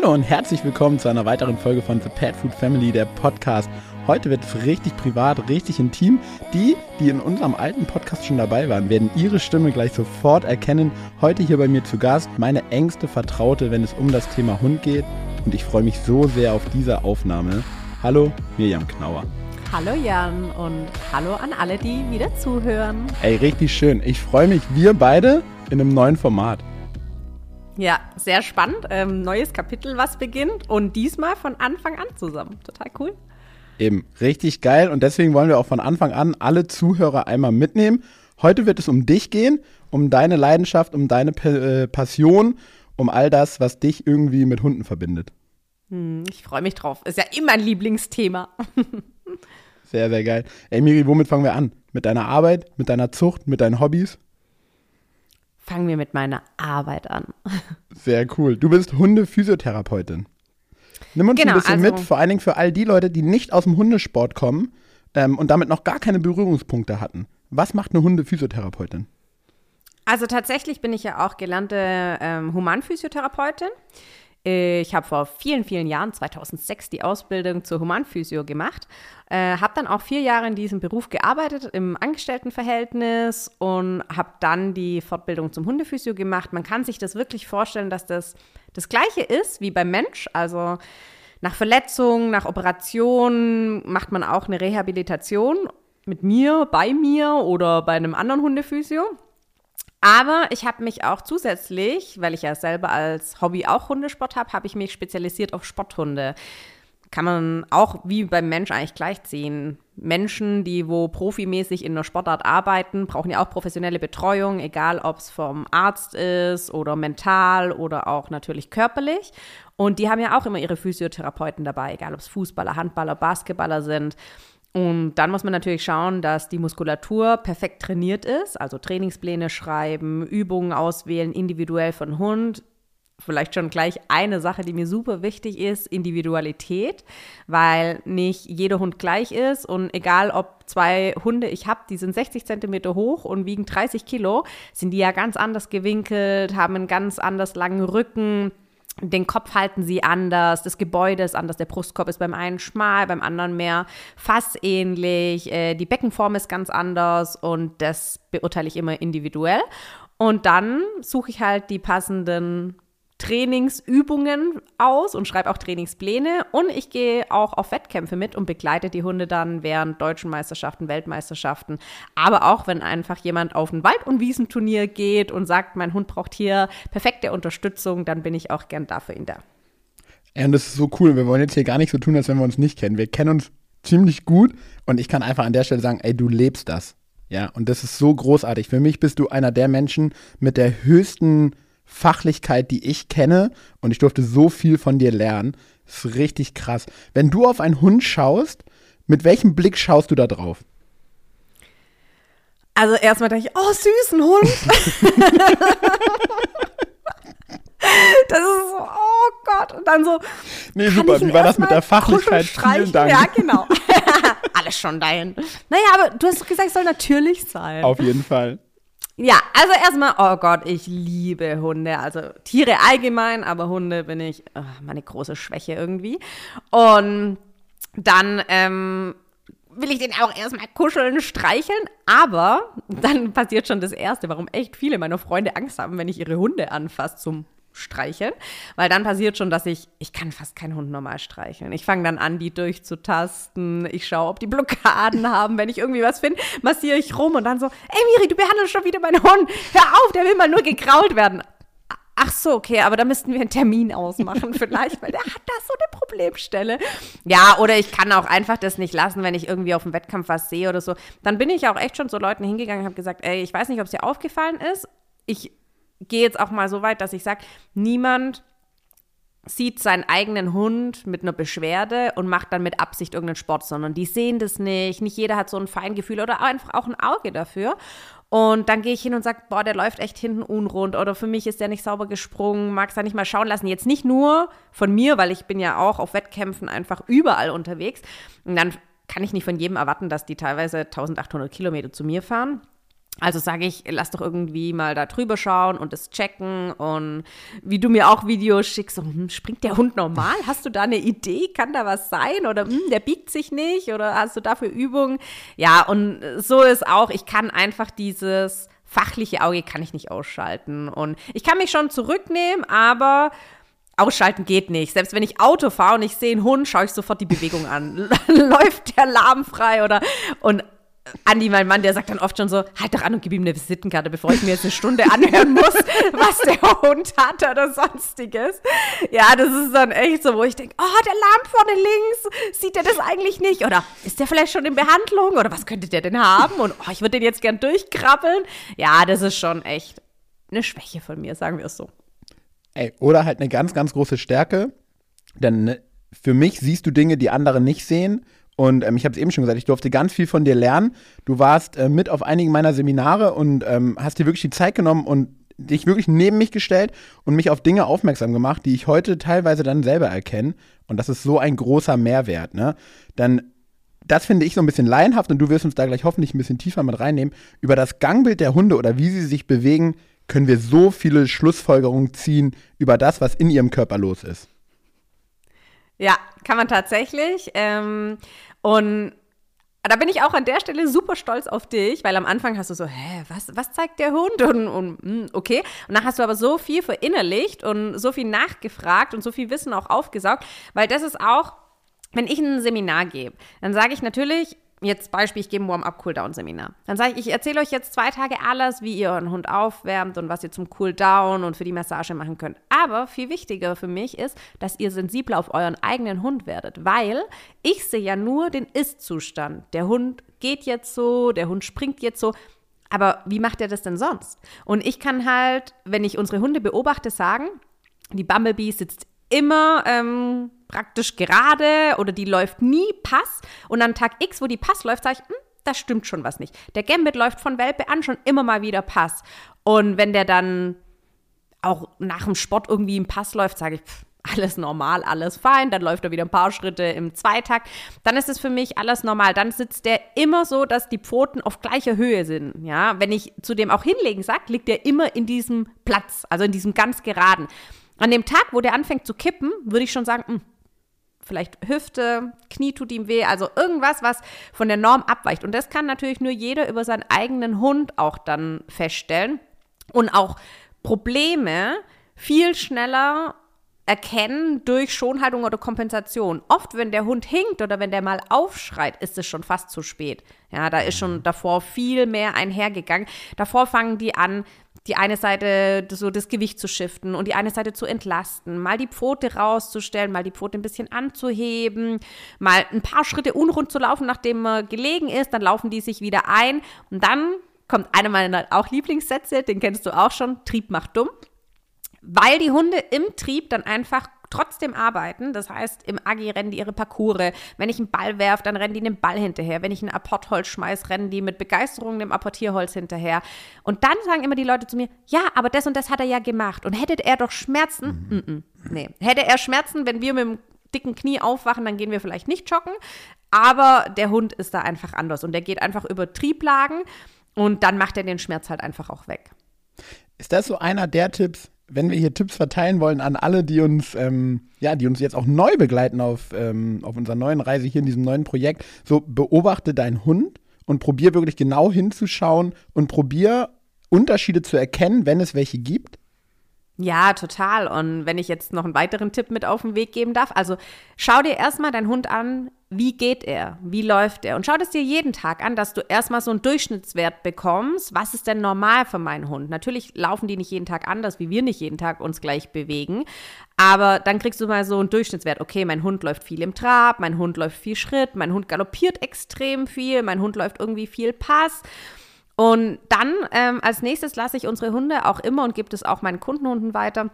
Hallo und herzlich willkommen zu einer weiteren Folge von The Pet Food Family, der Podcast. Heute wird es richtig privat, richtig intim. Die, die in unserem alten Podcast schon dabei waren, werden ihre Stimme gleich sofort erkennen. Heute hier bei mir zu Gast meine engste Vertraute, wenn es um das Thema Hund geht. Und ich freue mich so sehr auf diese Aufnahme. Hallo, Mirjam Knauer. Hallo Jan und hallo an alle, die wieder zuhören. Ey, richtig schön. Ich freue mich, wir beide in einem neuen Format. Ja, sehr spannend. Ähm, neues Kapitel, was beginnt und diesmal von Anfang an zusammen. Total cool. Eben, richtig geil und deswegen wollen wir auch von Anfang an alle Zuhörer einmal mitnehmen. Heute wird es um dich gehen, um deine Leidenschaft, um deine P äh, Passion, um all das, was dich irgendwie mit Hunden verbindet. Hm, ich freue mich drauf. Ist ja immer ein Lieblingsthema. sehr, sehr geil. Ey, Miri, womit fangen wir an? Mit deiner Arbeit, mit deiner Zucht, mit deinen Hobbys? Fangen wir mit meiner Arbeit an. Sehr cool. Du bist Hundephysiotherapeutin. Nimm uns genau, ein bisschen also, mit, vor allen Dingen für all die Leute, die nicht aus dem Hundesport kommen ähm, und damit noch gar keine Berührungspunkte hatten. Was macht eine Hundephysiotherapeutin? Also tatsächlich bin ich ja auch gelernte ähm, Humanphysiotherapeutin. Ich habe vor vielen, vielen Jahren, 2006, die Ausbildung zur Humanphysio gemacht. Äh, habe dann auch vier Jahre in diesem Beruf gearbeitet, im Angestelltenverhältnis und habe dann die Fortbildung zum Hundephysio gemacht. Man kann sich das wirklich vorstellen, dass das das Gleiche ist wie beim Mensch. Also nach Verletzung, nach Operation macht man auch eine Rehabilitation mit mir, bei mir oder bei einem anderen Hundephysio. Aber ich habe mich auch zusätzlich, weil ich ja selber als Hobby auch Hundesport habe, habe ich mich spezialisiert auf Sporthunde. Kann man auch wie beim Mensch eigentlich gleichziehen. Menschen, die wo profimäßig in einer Sportart arbeiten, brauchen ja auch professionelle Betreuung, egal ob es vom Arzt ist oder mental oder auch natürlich körperlich. Und die haben ja auch immer ihre Physiotherapeuten dabei, egal ob es Fußballer, Handballer, Basketballer sind. Und dann muss man natürlich schauen, dass die Muskulatur perfekt trainiert ist, also Trainingspläne schreiben, Übungen auswählen, individuell von Hund. Vielleicht schon gleich eine Sache, die mir super wichtig ist, Individualität, weil nicht jeder Hund gleich ist und egal ob zwei Hunde ich habe, die sind 60 Zentimeter hoch und wiegen 30 Kilo, sind die ja ganz anders gewinkelt, haben einen ganz anders langen Rücken, den Kopf halten sie anders, das Gebäude ist anders, der Brustkorb ist beim einen schmal, beim anderen mehr fassähnlich, äh, die Beckenform ist ganz anders und das beurteile ich immer individuell. Und dann suche ich halt die passenden Trainingsübungen aus und schreibe auch Trainingspläne und ich gehe auch auf Wettkämpfe mit und begleite die Hunde dann während deutschen Meisterschaften, Weltmeisterschaften. Aber auch wenn einfach jemand auf ein Wald- und Wiesenturnier geht und sagt, mein Hund braucht hier perfekte Unterstützung, dann bin ich auch gern dafür in der. Ja, und das ist so cool. Wir wollen jetzt hier gar nicht so tun, als wenn wir uns nicht kennen. Wir kennen uns ziemlich gut und ich kann einfach an der Stelle sagen, ey, du lebst das. Ja, und das ist so großartig. Für mich bist du einer der Menschen mit der höchsten Fachlichkeit, die ich kenne und ich durfte so viel von dir lernen. Das ist richtig krass. Wenn du auf einen Hund schaust, mit welchem Blick schaust du da drauf? Also erstmal dachte ich, oh, süßen Hund. das ist so, oh Gott. Und dann so. Nee, super. Wie war das mit der Fachlichkeit? Vielen Dank. Ja, genau. Alles schon dahin. Naja, aber du hast doch gesagt, es soll natürlich sein. Auf jeden Fall. Ja, also erstmal, oh Gott, ich liebe Hunde. Also Tiere allgemein, aber Hunde bin ich oh, meine große Schwäche irgendwie. Und dann ähm, will ich den auch erstmal kuscheln, streicheln. Aber dann passiert schon das Erste, warum echt viele meiner Freunde Angst haben, wenn ich ihre Hunde anfasse zum streicheln, weil dann passiert schon, dass ich, ich kann fast keinen Hund normal streicheln. Ich fange dann an, die durchzutasten, ich schaue, ob die Blockaden haben, wenn ich irgendwie was finde, massiere ich rum und dann so, ey Miri, du behandelst schon wieder meinen Hund, hör auf, der will mal nur gekrault werden. Ach so, okay, aber da müssten wir einen Termin ausmachen vielleicht, weil der hat da so eine Problemstelle. Ja, oder ich kann auch einfach das nicht lassen, wenn ich irgendwie auf dem Wettkampf was sehe oder so. Dann bin ich auch echt schon zu Leuten hingegangen und habe gesagt, ey, ich weiß nicht, ob es dir aufgefallen ist. Ich gehe jetzt auch mal so weit, dass ich sage, niemand sieht seinen eigenen Hund mit einer Beschwerde und macht dann mit Absicht irgendeinen Sport, sondern die sehen das nicht. Nicht jeder hat so ein Feingefühl oder einfach auch ein Auge dafür. Und dann gehe ich hin und sage, boah, der läuft echt hinten unrund oder für mich ist der nicht sauber gesprungen, magst da nicht mal schauen lassen. Jetzt nicht nur von mir, weil ich bin ja auch auf Wettkämpfen einfach überall unterwegs. Und dann kann ich nicht von jedem erwarten, dass die teilweise 1800 Kilometer zu mir fahren. Also sage ich, lass doch irgendwie mal da drüber schauen und das checken und wie du mir auch Videos schickst, so, hm, springt der Hund normal? Hast du da eine Idee? Kann da was sein? Oder hm, der biegt sich nicht? Oder hast du dafür Übungen? Ja, und so ist auch, ich kann einfach dieses fachliche Auge kann ich nicht ausschalten. Und ich kann mich schon zurücknehmen, aber ausschalten geht nicht. Selbst wenn ich Auto fahre und ich sehe einen Hund, schaue ich sofort die Bewegung an. Läuft der lahmfrei oder und Andi, mein Mann, der sagt dann oft schon so, halt doch an und gib ihm eine Visitenkarte, bevor ich mir jetzt eine Stunde anhören muss, was der Hund hat oder sonstiges. Ja, das ist dann echt so, wo ich denke, oh, der Lahm vorne links, sieht der das eigentlich nicht? Oder ist der vielleicht schon in Behandlung? Oder was könnte der denn haben? Und oh, ich würde den jetzt gern durchkrabbeln. Ja, das ist schon echt eine Schwäche von mir, sagen wir es so. Ey, oder halt eine ganz, ganz große Stärke, denn für mich siehst du Dinge, die andere nicht sehen und ähm, ich habe es eben schon gesagt, ich durfte ganz viel von dir lernen. Du warst äh, mit auf einigen meiner Seminare und ähm, hast dir wirklich die Zeit genommen und dich wirklich neben mich gestellt und mich auf Dinge aufmerksam gemacht, die ich heute teilweise dann selber erkenne. Und das ist so ein großer Mehrwert. Ne? Dann das finde ich so ein bisschen laienhaft und du wirst uns da gleich hoffentlich ein bisschen tiefer mit reinnehmen. Über das Gangbild der Hunde oder wie sie sich bewegen, können wir so viele Schlussfolgerungen ziehen über das, was in ihrem Körper los ist. Ja, kann man tatsächlich. Ähm, und da bin ich auch an der Stelle super stolz auf dich, weil am Anfang hast du so, hä, was, was zeigt der Hund? Und, und hm, okay. Und dann hast du aber so viel verinnerlicht und so viel nachgefragt und so viel Wissen auch aufgesaugt, weil das ist auch, wenn ich ein Seminar gebe, dann sage ich natürlich, jetzt Beispiel, ich gebe ein Warm-up-Cooldown-Seminar. Dann sage ich, ich erzähle euch jetzt zwei Tage alles, wie ihr euren Hund aufwärmt und was ihr zum Cooldown und für die Massage machen könnt. Aber viel wichtiger für mich ist, dass ihr sensibler auf euren eigenen Hund werdet, weil ich sehe ja nur den Ist-Zustand. Der Hund geht jetzt so, der Hund springt jetzt so. Aber wie macht er das denn sonst? Und ich kann halt, wenn ich unsere Hunde beobachte, sagen, die Bumblebee sitzt immer ähm, praktisch gerade oder die läuft nie Pass. Und an Tag X, wo die Pass läuft, sage ich, hm, das stimmt schon was nicht. Der Gambit läuft von Welpe an schon immer mal wieder Pass. Und wenn der dann auch nach dem Sport irgendwie im Pass läuft, sage ich, pff, alles normal, alles fein, dann läuft er wieder ein paar Schritte im Zweitakt, dann ist es für mich alles normal. Dann sitzt der immer so, dass die Pfoten auf gleicher Höhe sind. Ja, wenn ich zu dem auch hinlegen sage, liegt der immer in diesem Platz, also in diesem ganz geraden. An dem Tag, wo der anfängt zu kippen, würde ich schon sagen, mh, hm, vielleicht Hüfte, Knie tut ihm weh, also irgendwas, was von der Norm abweicht. Und das kann natürlich nur jeder über seinen eigenen Hund auch dann feststellen und auch Probleme viel schneller erkennen durch Schonhaltung oder Kompensation. Oft, wenn der Hund hinkt oder wenn der mal aufschreit, ist es schon fast zu spät. Ja, da ist schon davor viel mehr einhergegangen. Davor fangen die an, die eine Seite so das Gewicht zu shiften und die eine Seite zu entlasten, mal die Pfote rauszustellen, mal die Pfote ein bisschen anzuheben, mal ein paar Schritte unrund zu laufen, nachdem man gelegen ist, dann laufen die sich wieder ein und dann kommt einer meiner auch Lieblingssätze, den kennst du auch schon, Trieb macht dumm, weil die Hunde im Trieb dann einfach trotzdem arbeiten. Das heißt, im Agi rennen die ihre Parcours. Wenn ich einen Ball werfe, dann rennen die den Ball hinterher. Wenn ich ein Apportholz schmeiß, rennen die mit Begeisterung dem Apportierholz hinterher. Und dann sagen immer die Leute zu mir, ja, aber das und das hat er ja gemacht. Und hätte er doch Schmerzen? Mhm. Mm -mm, nee. Hätte er Schmerzen, wenn wir mit dem dicken Knie aufwachen, dann gehen wir vielleicht nicht joggen. Aber der Hund ist da einfach anders. Und der geht einfach über Trieblagen und dann macht er den Schmerz halt einfach auch weg. Ist das so einer der Tipps, wenn wir hier Tipps verteilen wollen an alle, die uns, ähm, ja, die uns jetzt auch neu begleiten auf, ähm, auf unserer neuen Reise hier in diesem neuen Projekt, so beobachte deinen Hund und probier wirklich genau hinzuschauen und probier Unterschiede zu erkennen, wenn es welche gibt. Ja, total. Und wenn ich jetzt noch einen weiteren Tipp mit auf den Weg geben darf, also schau dir erstmal deinen Hund an, wie geht er, wie läuft er und schau das dir jeden Tag an, dass du erstmal so einen Durchschnittswert bekommst, was ist denn normal für meinen Hund. Natürlich laufen die nicht jeden Tag anders, wie wir nicht jeden Tag uns gleich bewegen, aber dann kriegst du mal so einen Durchschnittswert. Okay, mein Hund läuft viel im Trab, mein Hund läuft viel Schritt, mein Hund galoppiert extrem viel, mein Hund läuft irgendwie viel Pass. Und dann ähm, als nächstes lasse ich unsere Hunde auch immer und gibt es auch meinen Kundenhunden weiter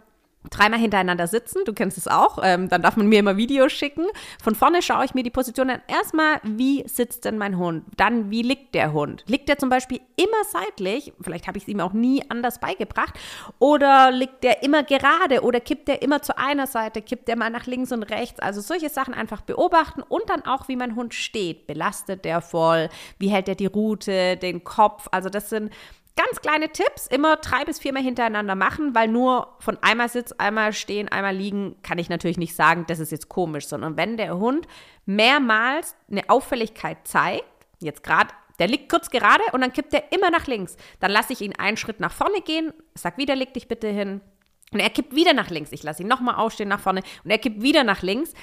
dreimal hintereinander sitzen, du kennst es auch, ähm, dann darf man mir immer Videos schicken. Von vorne schaue ich mir die Position an. Erstmal, wie sitzt denn mein Hund? Dann, wie liegt der Hund? Liegt der zum Beispiel immer seitlich? Vielleicht habe ich es ihm auch nie anders beigebracht. Oder liegt der immer gerade? Oder kippt der immer zu einer Seite? Kippt der mal nach links und rechts? Also solche Sachen einfach beobachten und dann auch, wie mein Hund steht. Belastet der voll? Wie hält er die Route, den Kopf? Also das sind Ganz kleine Tipps, immer drei bis viermal hintereinander machen, weil nur von einmal Sitz, einmal stehen, einmal liegen, kann ich natürlich nicht sagen, das ist jetzt komisch, sondern wenn der Hund mehrmals eine Auffälligkeit zeigt, jetzt gerade, der liegt kurz gerade und dann kippt er immer nach links, dann lasse ich ihn einen Schritt nach vorne gehen, sag wieder, leg dich bitte hin. Und er kippt wieder nach links. Ich lasse ihn nochmal aufstehen nach vorne und er kippt wieder nach links.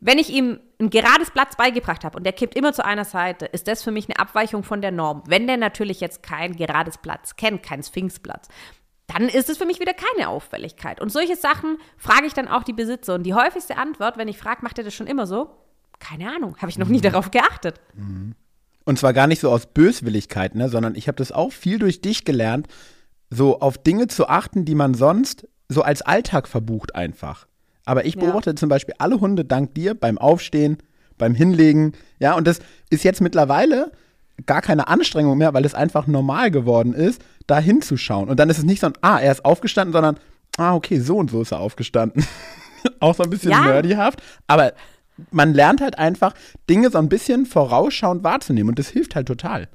Wenn ich ihm ein gerades Platz beigebracht habe und der kippt immer zu einer Seite, ist das für mich eine Abweichung von der Norm. Wenn der natürlich jetzt kein gerades Platz kennt, kein Sphinxplatz, dann ist es für mich wieder keine Auffälligkeit. Und solche Sachen frage ich dann auch die Besitzer. Und die häufigste Antwort, wenn ich frage, macht er das schon immer so? Keine Ahnung, habe ich noch nie mhm. darauf geachtet. Mhm. Und zwar gar nicht so aus Böswilligkeit, ne, sondern ich habe das auch viel durch dich gelernt, so auf Dinge zu achten, die man sonst so als Alltag verbucht einfach. Aber ich beobachte ja. zum Beispiel alle Hunde dank dir beim Aufstehen, beim Hinlegen. Ja, und das ist jetzt mittlerweile gar keine Anstrengung mehr, weil es einfach normal geworden ist, da hinzuschauen. Und dann ist es nicht so ein, ah, er ist aufgestanden, sondern, ah, okay, so und so ist er aufgestanden. Auch so ein bisschen ja. nerdyhaft. Aber man lernt halt einfach, Dinge so ein bisschen vorausschauend wahrzunehmen. Und das hilft halt total.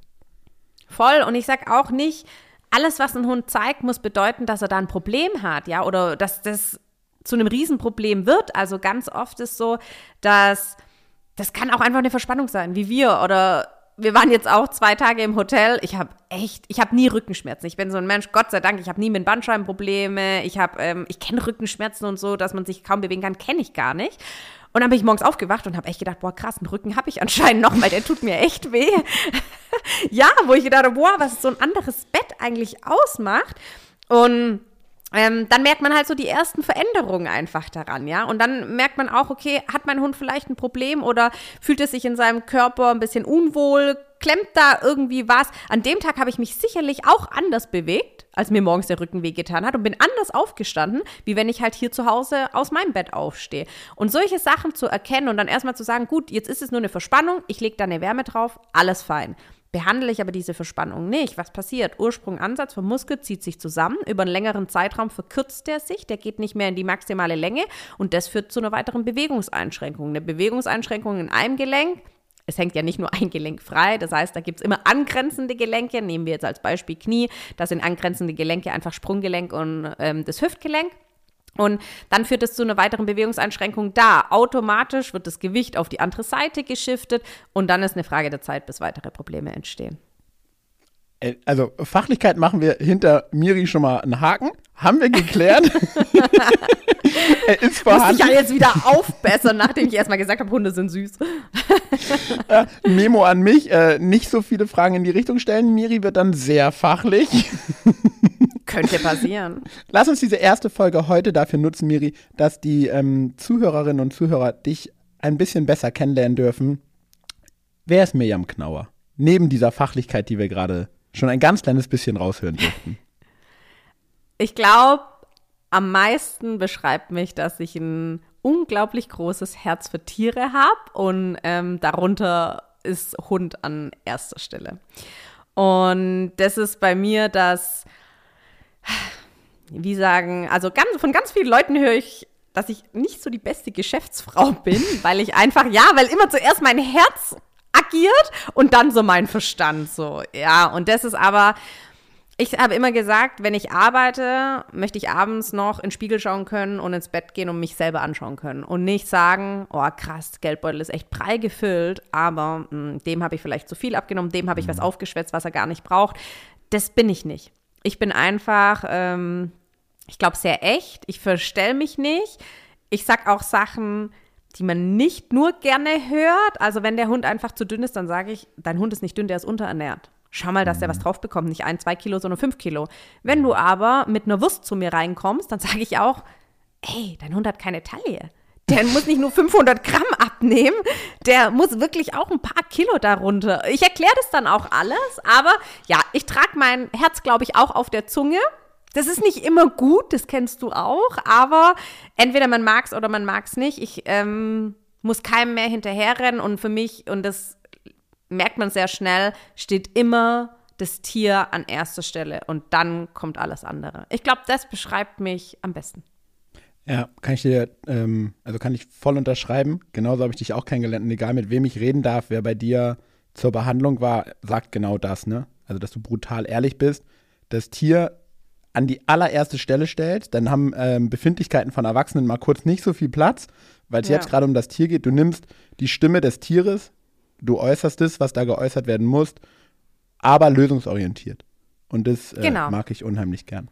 Voll. Und ich sag auch nicht, alles, was ein Hund zeigt, muss bedeuten, dass er da ein Problem hat, ja, oder dass das zu einem Riesenproblem wird. Also ganz oft ist so, dass das kann auch einfach eine Verspannung sein, wie wir oder wir waren jetzt auch zwei Tage im Hotel. Ich habe echt, ich habe nie Rückenschmerzen. Ich bin so ein Mensch, Gott sei Dank, ich habe nie mit Bandscheibenprobleme. Ich habe, ähm, ich kenne Rückenschmerzen und so, dass man sich kaum bewegen kann, kenne ich gar nicht. Und dann bin ich morgens aufgewacht und habe echt gedacht, boah, krass, einen Rücken habe ich anscheinend noch, weil der tut mir echt weh. ja, wo ich gedacht habe, boah, was so ein anderes Bett eigentlich ausmacht. Und ähm, dann merkt man halt so die ersten Veränderungen einfach daran, ja. Und dann merkt man auch, okay, hat mein Hund vielleicht ein Problem oder fühlt es sich in seinem Körper ein bisschen unwohl, klemmt da irgendwie was. An dem Tag habe ich mich sicherlich auch anders bewegt, als mir morgens der Rücken wehgetan hat und bin anders aufgestanden, wie wenn ich halt hier zu Hause aus meinem Bett aufstehe. Und solche Sachen zu erkennen und dann erstmal zu sagen, gut, jetzt ist es nur eine Verspannung, ich lege da eine Wärme drauf, alles fein. Behandle ich aber diese Verspannung nicht, was passiert? Ursprung, Ansatz vom Muskel zieht sich zusammen, über einen längeren Zeitraum verkürzt der sich, der geht nicht mehr in die maximale Länge. Und das führt zu einer weiteren Bewegungseinschränkung. Eine Bewegungseinschränkung in einem Gelenk, es hängt ja nicht nur ein Gelenk frei, das heißt, da gibt es immer angrenzende Gelenke, nehmen wir jetzt als Beispiel Knie, das sind angrenzende Gelenke einfach Sprunggelenk und ähm, das Hüftgelenk. Und dann führt es zu einer weiteren Bewegungseinschränkung da. Automatisch wird das Gewicht auf die andere Seite geschiftet und dann ist eine Frage der Zeit, bis weitere Probleme entstehen. Äh, also Fachlichkeit machen wir hinter Miri schon mal einen Haken. Haben wir geklärt. er ist vorhanden. Muss ich ja jetzt wieder aufbessern, nachdem ich erstmal gesagt habe, Hunde sind süß. äh, Memo an mich, äh, nicht so viele Fragen in die Richtung stellen. Miri wird dann sehr fachlich. Könnte passieren. Lass uns diese erste Folge heute dafür nutzen, Miri, dass die ähm, Zuhörerinnen und Zuhörer dich ein bisschen besser kennenlernen dürfen. Wer ist Mirjam Knauer? Neben dieser Fachlichkeit, die wir gerade schon ein ganz kleines bisschen raushören durften. Ich glaube, am meisten beschreibt mich, dass ich ein unglaublich großes Herz für Tiere habe und ähm, darunter ist Hund an erster Stelle. Und das ist bei mir das wie sagen, also ganz, von ganz vielen Leuten höre ich, dass ich nicht so die beste Geschäftsfrau bin, weil ich einfach, ja, weil immer zuerst mein Herz agiert und dann so mein Verstand so, ja, und das ist aber, ich habe immer gesagt, wenn ich arbeite, möchte ich abends noch in den Spiegel schauen können und ins Bett gehen und mich selber anschauen können. Und nicht sagen, oh krass, Geldbeutel ist echt prall gefüllt, aber mh, hm, dem habe ich vielleicht zu viel abgenommen, dem habe ich was mhm. aufgeschwätzt, was er gar nicht braucht. Das bin ich nicht ich bin einfach, ähm, ich glaube, sehr echt. Ich verstell mich nicht. Ich sag auch Sachen, die man nicht nur gerne hört. Also wenn der Hund einfach zu dünn ist, dann sage ich, dein Hund ist nicht dünn, der ist unterernährt. Schau mal, dass der was drauf bekommt, nicht ein, zwei Kilo, sondern fünf Kilo. Wenn du aber mit einer Wurst zu mir reinkommst, dann sage ich auch, ey, dein Hund hat keine Taille. Der muss nicht nur 500 Gramm abnehmen, der muss wirklich auch ein paar Kilo darunter. Ich erkläre das dann auch alles, aber ja, ich trage mein Herz, glaube ich, auch auf der Zunge. Das ist nicht immer gut, das kennst du auch, aber entweder man mag es oder man mag es nicht. Ich ähm, muss keinem mehr hinterherrennen und für mich, und das merkt man sehr schnell, steht immer das Tier an erster Stelle und dann kommt alles andere. Ich glaube, das beschreibt mich am besten. Ja, kann ich dir, ähm, also kann ich voll unterschreiben. Genauso habe ich dich auch kennengelernt. Und egal mit wem ich reden darf, wer bei dir zur Behandlung war, sagt genau das, ne? Also, dass du brutal ehrlich bist, das Tier an die allererste Stelle stellst, dann haben ähm, Befindlichkeiten von Erwachsenen mal kurz nicht so viel Platz, weil es ja. jetzt gerade um das Tier geht. Du nimmst die Stimme des Tieres, du äußerst es, was da geäußert werden muss, aber lösungsorientiert. Und das äh, genau. mag ich unheimlich gern.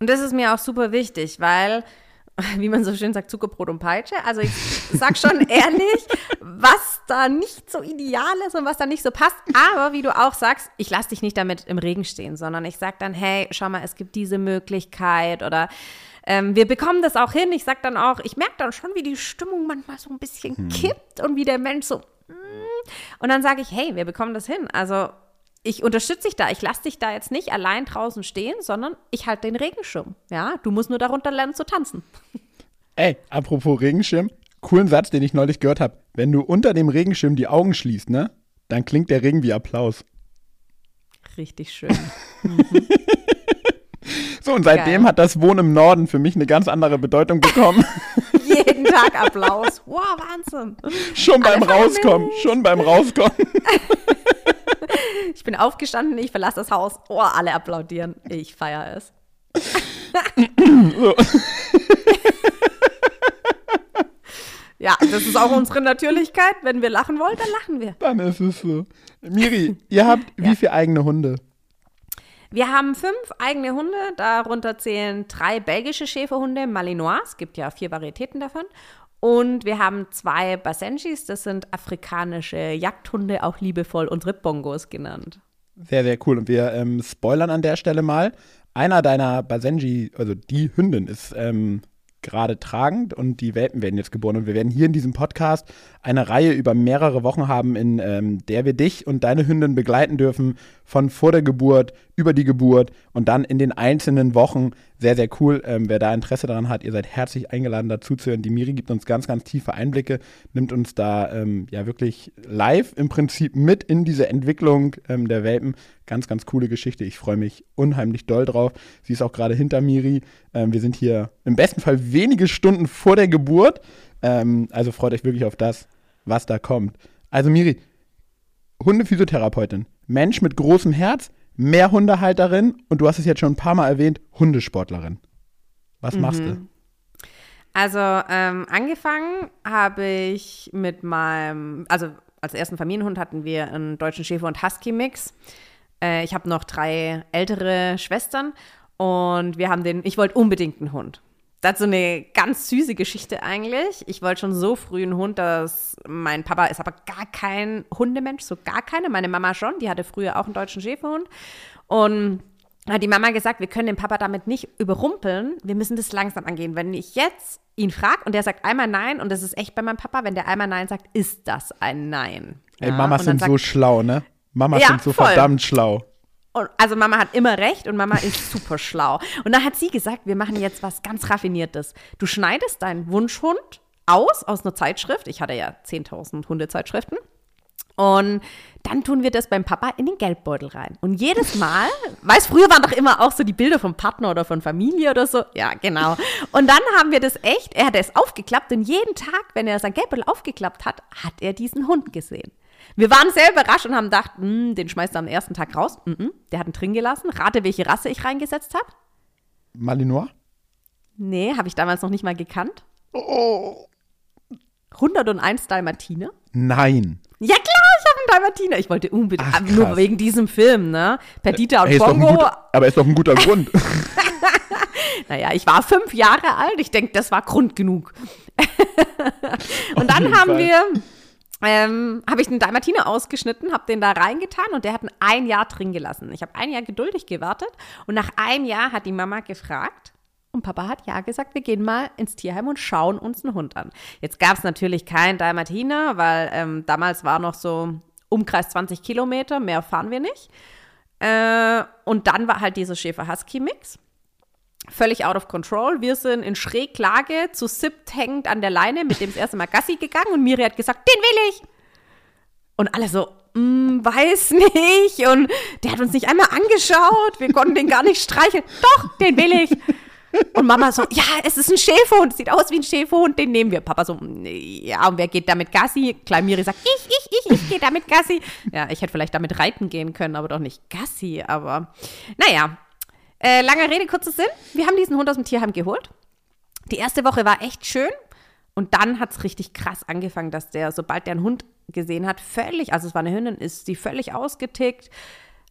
Und das ist mir auch super wichtig, weil wie man so schön sagt, Zuckerbrot und Peitsche. Also ich sag schon ehrlich, was da nicht so ideal ist und was da nicht so passt. Aber wie du auch sagst, ich lasse dich nicht damit im Regen stehen, sondern ich sag dann, hey, schau mal, es gibt diese Möglichkeit oder ähm, wir bekommen das auch hin. Ich sag dann auch, ich merke dann schon, wie die Stimmung manchmal so ein bisschen hm. kippt und wie der Mensch so. Mm. Und dann sage ich, hey, wir bekommen das hin. Also ich unterstütze dich da. Ich lasse dich da jetzt nicht allein draußen stehen, sondern ich halte den Regenschirm. Ja, du musst nur darunter lernen zu tanzen. Ey, apropos Regenschirm, coolen Satz, den ich neulich gehört habe. Wenn du unter dem Regenschirm die Augen schließt, ne, dann klingt der Regen wie Applaus. Richtig schön. Mhm. So, und seitdem Geil. hat das Wohnen im Norden für mich eine ganz andere Bedeutung bekommen. Jeden Tag Applaus. Wow, Wahnsinn. Schon Alle beim Rauskommen, schon beim Rauskommen. Ich bin aufgestanden, ich verlasse das Haus. Oh, alle applaudieren. Ich feiere es. ja, das ist auch unsere Natürlichkeit. Wenn wir lachen wollen, dann lachen wir. Dann ist es so. Miri, ihr habt ja. wie viele eigene Hunde? Wir haben fünf eigene Hunde, darunter zählen drei belgische Schäferhunde, Malinois, es gibt ja vier Varietäten davon, und wir haben zwei Basenjis, das sind afrikanische Jagdhunde, auch liebevoll unsere Bongos genannt. Sehr, sehr cool. Und wir ähm, spoilern an der Stelle mal. Einer deiner Basenji, also die Hündin, ist ähm, gerade tragend und die Welpen werden jetzt geboren. Und wir werden hier in diesem Podcast eine Reihe über mehrere Wochen haben, in ähm, der wir dich und deine Hündin begleiten dürfen, von vor der Geburt über die Geburt und dann in den einzelnen Wochen. Sehr, sehr cool. Ähm, wer da Interesse daran hat, ihr seid herzlich eingeladen, dazu zu hören. Die Miri gibt uns ganz, ganz tiefe Einblicke, nimmt uns da ähm, ja wirklich live im Prinzip mit in diese Entwicklung ähm, der Welpen. Ganz, ganz coole Geschichte. Ich freue mich unheimlich doll drauf. Sie ist auch gerade hinter Miri. Ähm, wir sind hier im besten Fall wenige Stunden vor der Geburt. Ähm, also freut euch wirklich auf das, was da kommt. Also Miri, Hundephysiotherapeutin, Mensch mit großem Herz, mehr Hundehalterin und du hast es jetzt schon ein paar Mal erwähnt, Hundesportlerin. Was mhm. machst du? Also ähm, angefangen habe ich mit meinem, also als ersten Familienhund hatten wir einen deutschen Schäfer- und Husky-Mix. Äh, ich habe noch drei ältere Schwestern und wir haben den, ich wollte unbedingt einen Hund. Das ist so eine ganz süße Geschichte eigentlich. Ich wollte schon so früh einen Hund, dass mein Papa ist aber gar kein Hundemensch, so gar keine. Meine Mama schon, die hatte früher auch einen deutschen Schäferhund. Und hat die Mama gesagt, wir können den Papa damit nicht überrumpeln, wir müssen das langsam angehen. Wenn ich jetzt ihn frage und der sagt einmal Nein, und das ist echt bei meinem Papa, wenn der einmal Nein sagt, ist das ein Nein. Ey, ja, Mamas sind sagt, so schlau, ne? Mamas ja, sind so voll. verdammt schlau. Und, also Mama hat immer recht und Mama ist super schlau. Und dann hat sie gesagt, wir machen jetzt was ganz Raffiniertes. Du schneidest deinen Wunschhund aus, aus einer Zeitschrift. Ich hatte ja 10.000 Hundezeitschriften. Und dann tun wir das beim Papa in den Geldbeutel rein. Und jedes Mal, weißt, früher waren doch immer auch so die Bilder vom Partner oder von Familie oder so. Ja, genau. Und dann haben wir das echt, er hat es aufgeklappt und jeden Tag, wenn er sein Geldbeutel aufgeklappt hat, hat er diesen Hund gesehen. Wir waren sehr überrascht und haben gedacht, hm, den schmeißt du am ersten Tag raus. Mm -mm, der hat ihn drin gelassen. Rate, welche Rasse ich reingesetzt habe? Malinois? Nee, habe ich damals noch nicht mal gekannt. Oh. 101 Dalmatiner? Nein. Ja klar, ich habe einen Dalmatiner. Ich wollte unbedingt, Ach, nur wegen diesem Film, ne? Perdita und Bongo. Guter, aber ist doch ein guter Grund. naja, ich war fünf Jahre alt. Ich denke, das war Grund genug. und dann haben Fall. wir ähm, habe ich den Dalmatiner ausgeschnitten, habe den da reingetan und der hat ein Jahr drin gelassen. Ich habe ein Jahr geduldig gewartet und nach einem Jahr hat die Mama gefragt und Papa hat ja gesagt, wir gehen mal ins Tierheim und schauen uns einen Hund an. Jetzt gab es natürlich keinen Dalmatiner, weil ähm, damals war noch so Umkreis 20 Kilometer, mehr fahren wir nicht. Äh, und dann war halt dieser Schäfer-Husky-Mix. Völlig out of control. Wir sind in Schräglage zu sippt hängend an der Leine mit dem das erste Mal Gassi gegangen und Miri hat gesagt, den will ich. Und alle so, mm, weiß nicht. Und der hat uns nicht einmal angeschaut. Wir konnten den gar nicht streicheln. Doch, den will ich. Und Mama so, ja, es ist ein Schäferhund, sieht aus wie ein Schäferhund, den nehmen wir. Papa so, ja, und wer geht damit Gassi? Klein Miri sagt, ich, ich, ich, ich gehe damit Gassi. Ja, ich hätte vielleicht damit reiten gehen können, aber doch nicht Gassi. Aber naja, äh, langer Rede, kurzer Sinn. Wir haben diesen Hund aus dem Tierheim geholt. Die erste Woche war echt schön. Und dann hat es richtig krass angefangen, dass der, sobald der einen Hund gesehen hat, völlig, also es war eine Hündin, ist sie völlig ausgetickt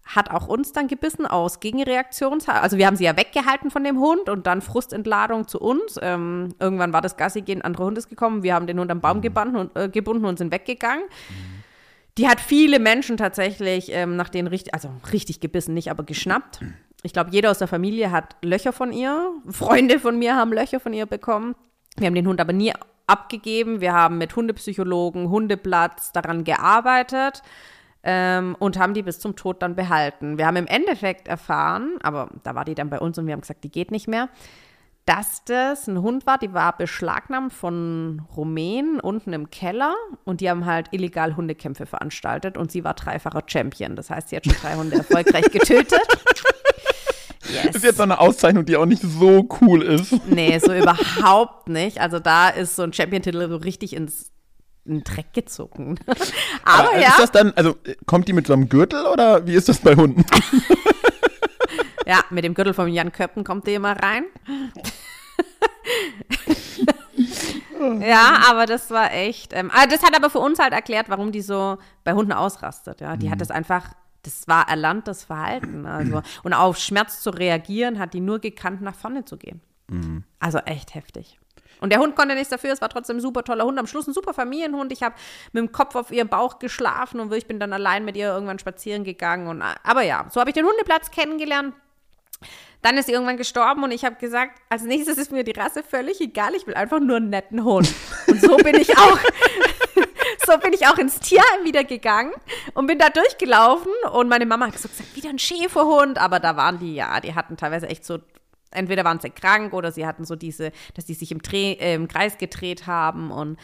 hat auch uns dann gebissen aus Gegenreaktion. Also wir haben sie ja weggehalten von dem Hund und dann Frustentladung zu uns. Ähm, irgendwann war das Gassi gehen, andere Hund ist gekommen. Wir haben den Hund am Baum mhm. gebunden und, äh, gebunden und sind weggegangen. Die hat viele Menschen tatsächlich ähm, nach denen richtig, also richtig gebissen, nicht aber geschnappt. Ich glaube, jeder aus der Familie hat Löcher von ihr. Freunde von mir haben Löcher von ihr bekommen. Wir haben den Hund aber nie abgegeben. Wir haben mit Hundepsychologen, Hundeplatz daran gearbeitet ähm, und haben die bis zum Tod dann behalten. Wir haben im Endeffekt erfahren, aber da war die dann bei uns und wir haben gesagt, die geht nicht mehr, dass das ein Hund war, die war beschlagnahmt von Rumänen unten im Keller und die haben halt illegal Hundekämpfe veranstaltet und sie war dreifacher Champion. Das heißt, sie hat schon drei Hunde erfolgreich getötet. Yes. Das ist jetzt so eine Auszeichnung, die auch nicht so cool ist. Nee, so überhaupt nicht. Also da ist so ein Champion-Titel so richtig ins einen Dreck gezogen. Aber, Aber ja. Ist das dann, also kommt die mit so einem Gürtel oder wie ist das bei Hunden? ja, mit dem Gürtel von Jan Köppen kommt die immer rein. ja, aber das war echt. Ähm, ah, das hat aber für uns halt erklärt, warum die so bei Hunden ausrastet. Ja, die mhm. hat das einfach. Das war erlerntes Verhalten. Also, und auf Schmerz zu reagieren, hat die nur gekannt, nach vorne zu gehen. Mhm. Also echt heftig. Und der Hund konnte nichts dafür, es war trotzdem ein super toller Hund. Am Schluss ein super Familienhund. Ich habe mit dem Kopf auf ihrem Bauch geschlafen und ich bin dann allein mit ihr irgendwann spazieren gegangen. Und, aber ja, so habe ich den Hundeplatz kennengelernt. Dann ist sie irgendwann gestorben und ich habe gesagt, als nächstes ist mir die Rasse völlig egal, ich will einfach nur einen netten Hund. Und so bin ich auch, so bin ich auch ins Tierheim wieder gegangen und bin da durchgelaufen und meine Mama hat gesagt, wieder ein Schäferhund, aber da waren die, ja, die hatten teilweise echt so entweder waren sie krank oder sie hatten so diese, dass die sich im, Dreh, äh, im Kreis gedreht haben und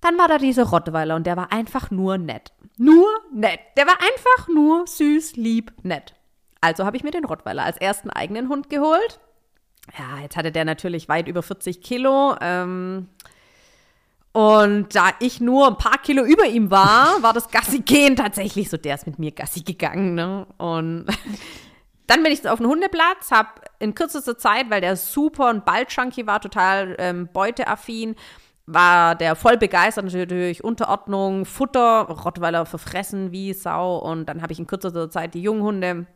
dann war da dieser Rottweiler und der war einfach nur nett. Nur nett. Der war einfach nur süß, lieb, nett. Also habe ich mir den Rottweiler als ersten eigenen Hund geholt. Ja, jetzt hatte der natürlich weit über 40 Kilo. Ähm, und da ich nur ein paar Kilo über ihm war, war das Gassi-Gehen tatsächlich so, der ist mit mir Gassi gegangen. Ne? Und dann bin ich auf den Hundeplatz, habe in kürzester Zeit, weil der super und Ballchunky war, total ähm, beuteaffin, war der voll begeistert natürlich Unterordnung, Futter, Rottweiler verfressen wie Sau und dann habe ich in kürzester Zeit die Junghunde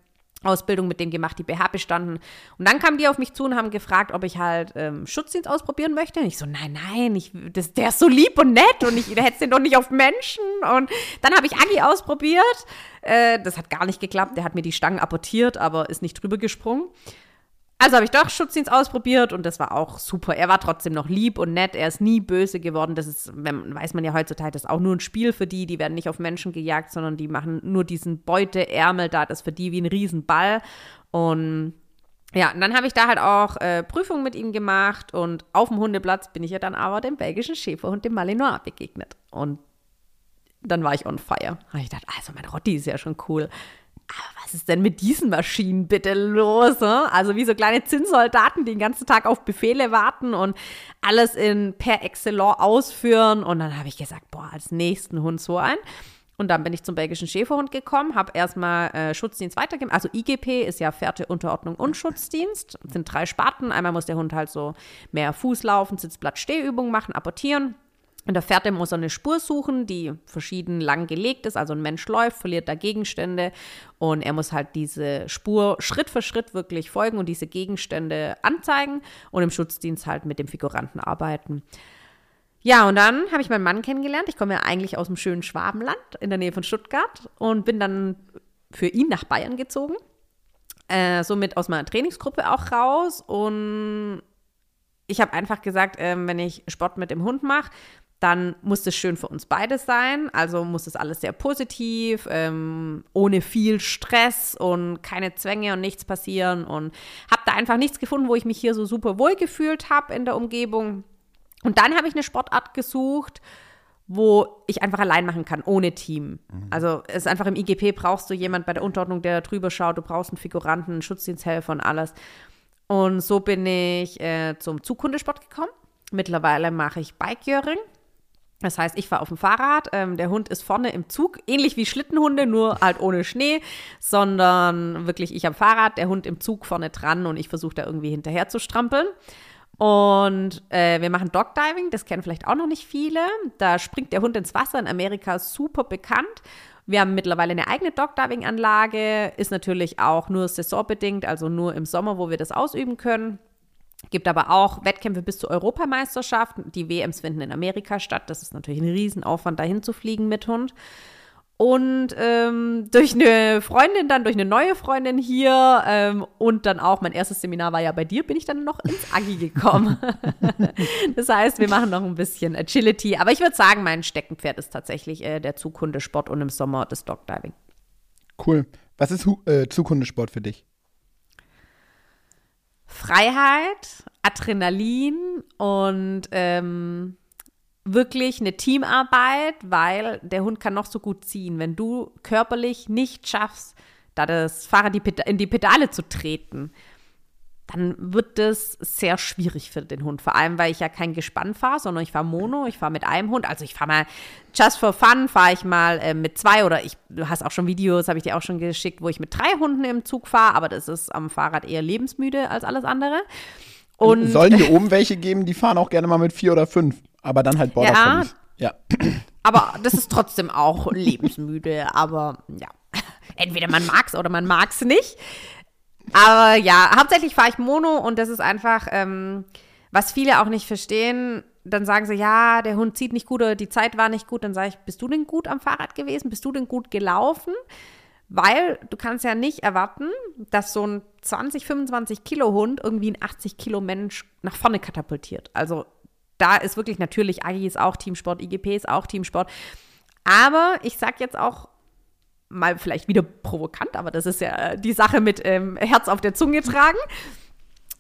Ausbildung mit dem gemacht, die BH bestanden. Und dann kamen die auf mich zu und haben gefragt, ob ich halt ähm, Schutzdienst ausprobieren möchte. Und ich so, nein, nein, ich, das, der ist so lieb und nett und ich hätte den doch nicht auf Menschen. Und dann habe ich Agi ausprobiert. Äh, das hat gar nicht geklappt. Der hat mir die Stangen apportiert, aber ist nicht drüber gesprungen. Also habe ich doch Schutzdienst ausprobiert und das war auch super. Er war trotzdem noch lieb und nett. Er ist nie böse geworden. Das ist, weiß man ja heutzutage, das ist auch nur ein Spiel für die. Die werden nicht auf Menschen gejagt, sondern die machen nur diesen Beuteärmel da. Das ist für die wie ein Riesenball. Und ja, und dann habe ich da halt auch äh, Prüfungen mit ihm gemacht und auf dem Hundeplatz bin ich ja dann aber dem belgischen Schäferhund, dem Malinois, begegnet. Und dann war ich on fire. Da habe ich gedacht, also mein Rotti ist ja schon cool aber was ist denn mit diesen Maschinen bitte los? Ne? Also wie so kleine Zinssoldaten, die den ganzen Tag auf Befehle warten und alles in per Excellence ausführen. Und dann habe ich gesagt, boah, als nächsten Hund so ein. Und dann bin ich zum belgischen Schäferhund gekommen, habe erstmal äh, Schutzdienst weitergegeben. Also IGP ist ja Fährte, Unterordnung und Schutzdienst. Das sind drei Sparten. Einmal muss der Hund halt so mehr Fuß laufen, Sitzblatt, Stehübungen machen, apportieren. In der Fährte muss er eine Spur suchen, die verschieden lang gelegt ist. Also ein Mensch läuft, verliert da Gegenstände und er muss halt diese Spur Schritt für Schritt wirklich folgen und diese Gegenstände anzeigen und im Schutzdienst halt mit dem Figuranten arbeiten. Ja, und dann habe ich meinen Mann kennengelernt. Ich komme ja eigentlich aus dem schönen Schwabenland in der Nähe von Stuttgart und bin dann für ihn nach Bayern gezogen. Äh, somit aus meiner Trainingsgruppe auch raus und ich habe einfach gesagt, äh, wenn ich Sport mit dem Hund mache, dann muss das schön für uns beide sein. Also muss das alles sehr positiv, ähm, ohne viel Stress und keine Zwänge und nichts passieren. Und habe da einfach nichts gefunden, wo ich mich hier so super wohl gefühlt habe in der Umgebung. Und dann habe ich eine Sportart gesucht, wo ich einfach allein machen kann, ohne Team. Mhm. Also es ist einfach im IGP brauchst du jemand bei der Unterordnung, der drüber schaut, du brauchst einen Figuranten, einen Schutzdiensthelfer und alles. Und so bin ich äh, zum Zughundesport gekommen. Mittlerweile mache ich Bikejöring. Das heißt, ich fahre auf dem Fahrrad, ähm, der Hund ist vorne im Zug, ähnlich wie Schlittenhunde, nur halt ohne Schnee, sondern wirklich ich am Fahrrad, der Hund im Zug vorne dran und ich versuche da irgendwie hinterher zu strampeln. Und äh, wir machen Dogdiving, das kennen vielleicht auch noch nicht viele. Da springt der Hund ins Wasser, in Amerika super bekannt. Wir haben mittlerweile eine eigene Dogdiving-Anlage, ist natürlich auch nur saisonbedingt, also nur im Sommer, wo wir das ausüben können. Gibt aber auch Wettkämpfe bis zur Europameisterschaft. Die WMs finden in Amerika statt. Das ist natürlich ein Riesenaufwand, dahin zu fliegen mit Hund. Und ähm, durch eine Freundin, dann durch eine neue Freundin hier ähm, und dann auch, mein erstes Seminar war ja bei dir, bin ich dann noch ins Agi gekommen. das heißt, wir machen noch ein bisschen Agility. Aber ich würde sagen, mein Steckenpferd ist tatsächlich äh, der Zukundesport und im Sommer das Dogdiving. Cool. Was ist äh, Zukundesport für dich? Freiheit, Adrenalin und ähm, wirklich eine Teamarbeit, weil der Hund kann noch so gut ziehen. Wenn du körperlich nicht schaffst, da das Fahrrad in die Pedale zu treten, dann wird das sehr schwierig für den Hund. Vor allem, weil ich ja kein Gespann fahre, sondern ich fahre Mono, ich fahre mit einem Hund. Also ich fahre mal just for fun, fahre ich mal äh, mit zwei oder ich, du hast auch schon Videos, habe ich dir auch schon geschickt, wo ich mit drei Hunden im Zug fahre, aber das ist am Fahrrad eher lebensmüde als alles andere. Und Sollen hier oben welche geben, die fahren auch gerne mal mit vier oder fünf, aber dann halt Border ja, ja. Aber das ist trotzdem auch lebensmüde, aber ja. Entweder man mag es oder man mag es nicht. Aber ja, hauptsächlich fahre ich Mono und das ist einfach, ähm, was viele auch nicht verstehen. Dann sagen sie, ja, der Hund zieht nicht gut oder die Zeit war nicht gut. Dann sage ich, bist du denn gut am Fahrrad gewesen? Bist du denn gut gelaufen? Weil du kannst ja nicht erwarten, dass so ein 20, 25 Kilo Hund irgendwie ein 80 Kilo Mensch nach vorne katapultiert. Also da ist wirklich natürlich, Agi ist auch Teamsport, IGP ist auch Teamsport. Aber ich sag jetzt auch mal vielleicht wieder provokant, aber das ist ja die Sache mit ähm, Herz auf der Zunge tragen,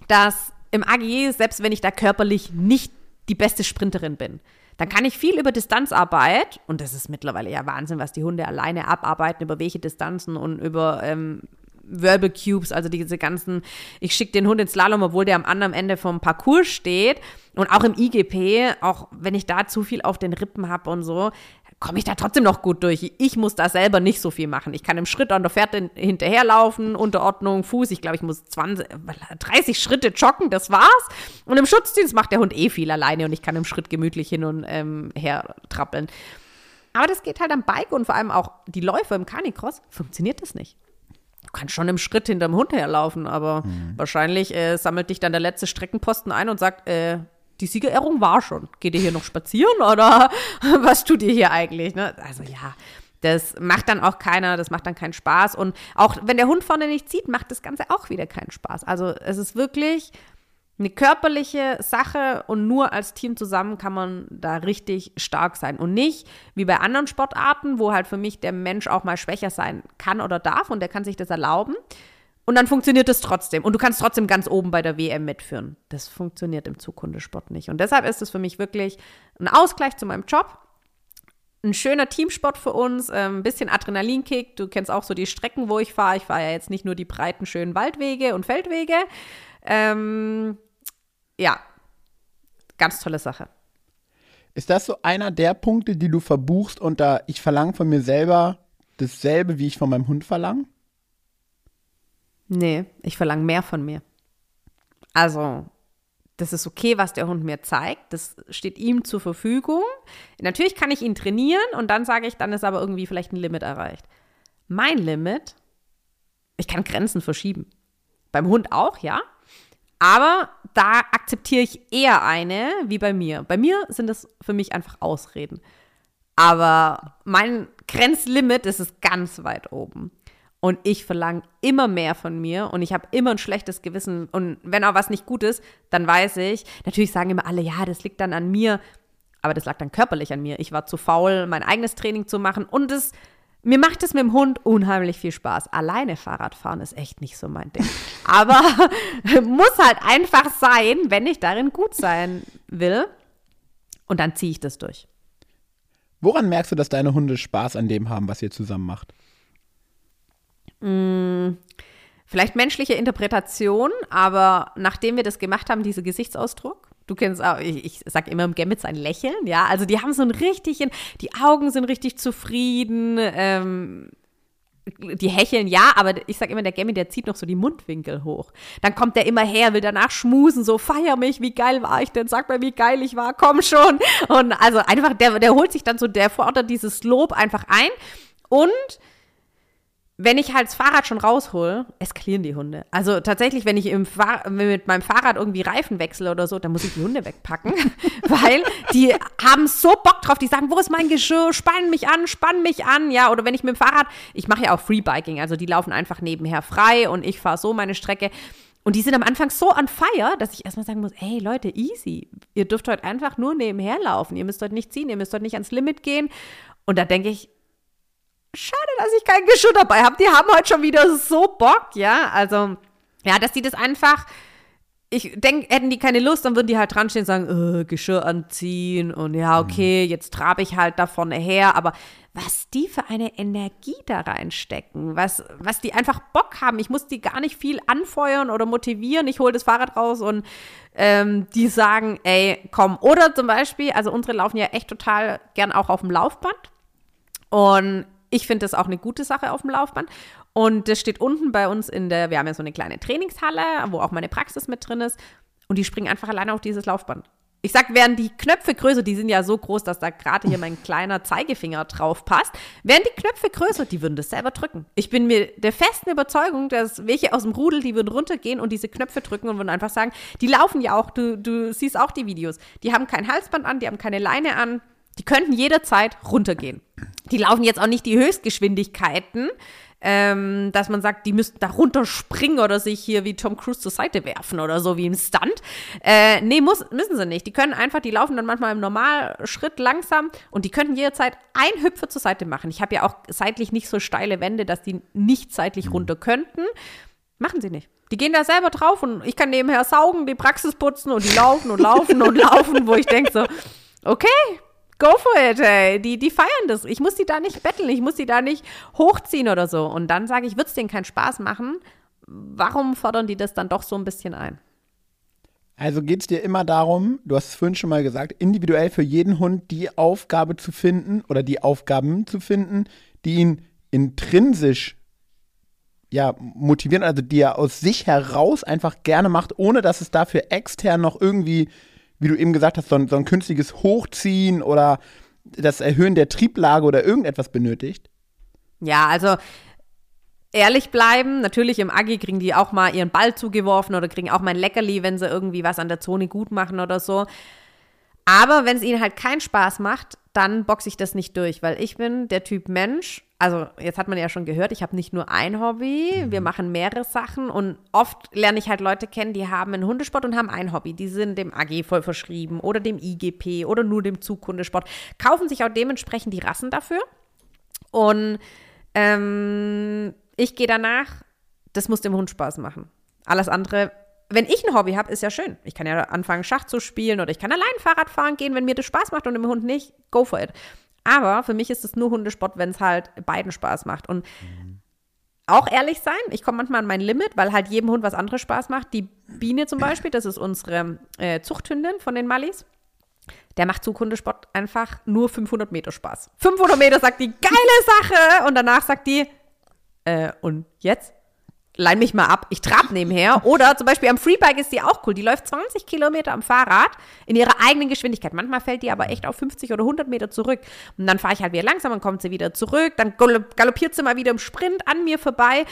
dass im AGE, selbst wenn ich da körperlich nicht die beste Sprinterin bin, dann kann ich viel über Distanzarbeit, und das ist mittlerweile ja Wahnsinn, was die Hunde alleine abarbeiten, über welche Distanzen und über ähm, Verbal Cubes, also diese ganzen, ich schicke den Hund ins Slalom, obwohl der am anderen Ende vom Parcours steht. Und auch im IGP, auch wenn ich da zu viel auf den Rippen habe und so, komme ich da trotzdem noch gut durch. Ich muss da selber nicht so viel machen. Ich kann im Schritt an der Fährte hinterherlaufen, Unterordnung, Fuß. Ich glaube, ich muss 20, 30 Schritte joggen, das war's. Und im Schutzdienst macht der Hund eh viel alleine und ich kann im Schritt gemütlich hin und ähm, her trappeln. Aber das geht halt am Bike und vor allem auch die Läufe im Canicross, funktioniert das nicht. Du kannst schon im Schritt hinterm Hund herlaufen, aber mhm. wahrscheinlich äh, sammelt dich dann der letzte Streckenposten ein und sagt, äh, die Siegerehrung war schon. Geht ihr hier noch spazieren oder was tut ihr hier eigentlich? Ne? Also ja, das macht dann auch keiner, das macht dann keinen Spaß. Und auch wenn der Hund vorne nicht zieht, macht das Ganze auch wieder keinen Spaß. Also es ist wirklich eine körperliche Sache und nur als Team zusammen kann man da richtig stark sein. Und nicht wie bei anderen Sportarten, wo halt für mich der Mensch auch mal schwächer sein kann oder darf und der kann sich das erlauben. Und dann funktioniert es trotzdem. Und du kannst trotzdem ganz oben bei der WM mitführen. Das funktioniert im Zukundesport nicht. Und deshalb ist es für mich wirklich ein Ausgleich zu meinem Job. Ein schöner Teamsport für uns, ein ähm, bisschen Adrenalinkick. Du kennst auch so die Strecken, wo ich fahre. Ich fahre ja jetzt nicht nur die breiten, schönen Waldwege und Feldwege. Ähm, ja, ganz tolle Sache. Ist das so einer der Punkte, die du verbuchst da ich verlange von mir selber dasselbe, wie ich von meinem Hund verlange? Nee, ich verlange mehr von mir. Also, das ist okay, was der Hund mir zeigt. Das steht ihm zur Verfügung. Natürlich kann ich ihn trainieren und dann sage ich, dann ist aber irgendwie vielleicht ein Limit erreicht. Mein Limit, ich kann Grenzen verschieben. Beim Hund auch, ja. Aber da akzeptiere ich eher eine wie bei mir. Bei mir sind das für mich einfach Ausreden. Aber mein Grenzlimit ist es ganz weit oben. Und ich verlange immer mehr von mir und ich habe immer ein schlechtes Gewissen. Und wenn auch was nicht gut ist, dann weiß ich, natürlich sagen immer alle, ja, das liegt dann an mir. Aber das lag dann körperlich an mir. Ich war zu faul, mein eigenes Training zu machen. Und es, mir macht es mit dem Hund unheimlich viel Spaß. Alleine Fahrradfahren ist echt nicht so mein Ding. Aber muss halt einfach sein, wenn ich darin gut sein will. Und dann ziehe ich das durch. Woran merkst du, dass deine Hunde Spaß an dem haben, was ihr zusammen macht? Mmh, vielleicht menschliche Interpretation, aber nachdem wir das gemacht haben, dieser Gesichtsausdruck. Du kennst auch, ich, ich sag immer im Gambit sein Lächeln, ja. Also die haben so ein richtigen, die Augen sind richtig zufrieden, ähm, die hecheln ja, aber ich sag immer, der Gammy, der zieht noch so die Mundwinkel hoch. Dann kommt der immer her, will danach schmusen, so feier mich, wie geil war ich denn, sag mal, wie geil ich war, komm schon. Und also einfach, der, der holt sich dann so, der fordert dieses Lob einfach ein und wenn ich halt das Fahrrad schon raushol, eskalieren die Hunde. Also tatsächlich, wenn ich mit meinem Fahrrad irgendwie Reifen wechsle oder so, dann muss ich die Hunde wegpacken, weil die haben so Bock drauf. Die sagen, wo ist mein Geschirr? Spann mich an, spann mich an, ja. Oder wenn ich mit dem Fahrrad, ich mache ja auch Freebiking, also die laufen einfach nebenher frei und ich fahre so meine Strecke. Und die sind am Anfang so on fire, dass ich erstmal sagen muss, hey Leute, easy. Ihr dürft heute einfach nur nebenher laufen. Ihr müsst heute nicht ziehen, ihr müsst heute nicht ans Limit gehen. Und da denke ich, schade, dass ich kein Geschirr dabei habe. Die haben heute schon wieder so Bock, ja. Also, ja, dass die das einfach. Ich denke, hätten die keine Lust, dann würden die halt dran stehen und sagen, äh, Geschirr anziehen und ja, okay, jetzt trabe ich halt da vorne her. Aber was die für eine Energie da reinstecken, was, was die einfach Bock haben. Ich muss die gar nicht viel anfeuern oder motivieren. Ich hole das Fahrrad raus und ähm, die sagen, ey, komm. Oder zum Beispiel, also unsere laufen ja echt total gern auch auf dem Laufband. Und ich finde das auch eine gute Sache auf dem Laufband. Und das steht unten bei uns in der, wir haben ja so eine kleine Trainingshalle, wo auch meine Praxis mit drin ist. Und die springen einfach alleine auf dieses Laufband. Ich sag, wären die Knöpfe größer, die sind ja so groß, dass da gerade hier mein kleiner Zeigefinger drauf passt, wären die Knöpfe größer, die würden das selber drücken. Ich bin mir der festen Überzeugung, dass welche aus dem Rudel, die würden runtergehen und diese Knöpfe drücken und würden einfach sagen, die laufen ja auch, du, du siehst auch die Videos. Die haben kein Halsband an, die haben keine Leine an, die könnten jederzeit runtergehen. Die laufen jetzt auch nicht die Höchstgeschwindigkeiten, ähm, dass man sagt, die müssten da runterspringen oder sich hier wie Tom Cruise zur Seite werfen oder so wie im Stunt. Äh, nee, muss, müssen sie nicht. Die können einfach, die laufen dann manchmal im Normalschritt langsam und die könnten jederzeit ein Hüpfer zur Seite machen. Ich habe ja auch seitlich nicht so steile Wände, dass die nicht seitlich runter könnten. Machen sie nicht. Die gehen da selber drauf und ich kann nebenher saugen, die Praxis putzen und die laufen und laufen und laufen, wo ich denke so, okay, Go for it, ey. Die, die feiern das. Ich muss die da nicht betteln, ich muss die da nicht hochziehen oder so. Und dann sage ich, wird es denen keinen Spaß machen? Warum fordern die das dann doch so ein bisschen ein? Also geht es dir immer darum, du hast es vorhin schon mal gesagt, individuell für jeden Hund die Aufgabe zu finden oder die Aufgaben zu finden, die ihn intrinsisch ja, motivieren, also die er aus sich heraus einfach gerne macht, ohne dass es dafür extern noch irgendwie wie du eben gesagt hast, so ein, so ein künstliches Hochziehen oder das Erhöhen der Trieblage oder irgendetwas benötigt? Ja, also ehrlich bleiben. Natürlich im Agi kriegen die auch mal ihren Ball zugeworfen oder kriegen auch mal ein Leckerli, wenn sie irgendwie was an der Zone gut machen oder so. Aber wenn es ihnen halt keinen Spaß macht, dann boxe ich das nicht durch, weil ich bin der Typ Mensch. Also jetzt hat man ja schon gehört, ich habe nicht nur ein Hobby, wir mhm. machen mehrere Sachen und oft lerne ich halt Leute kennen, die haben einen Hundesport und haben ein Hobby. Die sind dem AG voll verschrieben oder dem IGP oder nur dem Zughundesport, kaufen sich auch dementsprechend die Rassen dafür. Und ähm, ich gehe danach, das muss dem Hund Spaß machen. Alles andere wenn ich ein Hobby habe, ist ja schön. Ich kann ja anfangen, Schach zu spielen oder ich kann allein Fahrrad fahren gehen, wenn mir das Spaß macht und dem Hund nicht, go for it. Aber für mich ist es nur Hundesport, wenn es halt beiden Spaß macht. Und mhm. auch ehrlich sein, ich komme manchmal an mein Limit, weil halt jedem Hund was anderes Spaß macht. Die Biene zum Beispiel, das ist unsere äh, Zuchthündin von den Mallis. Der macht Zughundesport einfach nur 500 Meter Spaß. 500 Meter sagt die, geile Sache! Und danach sagt die, äh, und jetzt? Leih mich mal ab, ich trab nebenher. Oder zum Beispiel am Freebike ist die auch cool. Die läuft 20 Kilometer am Fahrrad in ihrer eigenen Geschwindigkeit. Manchmal fällt die aber echt auf 50 oder 100 Meter zurück. Und dann fahre ich halt wieder langsam, dann kommt sie wieder zurück, dann galoppiert sie mal wieder im Sprint an mir vorbei.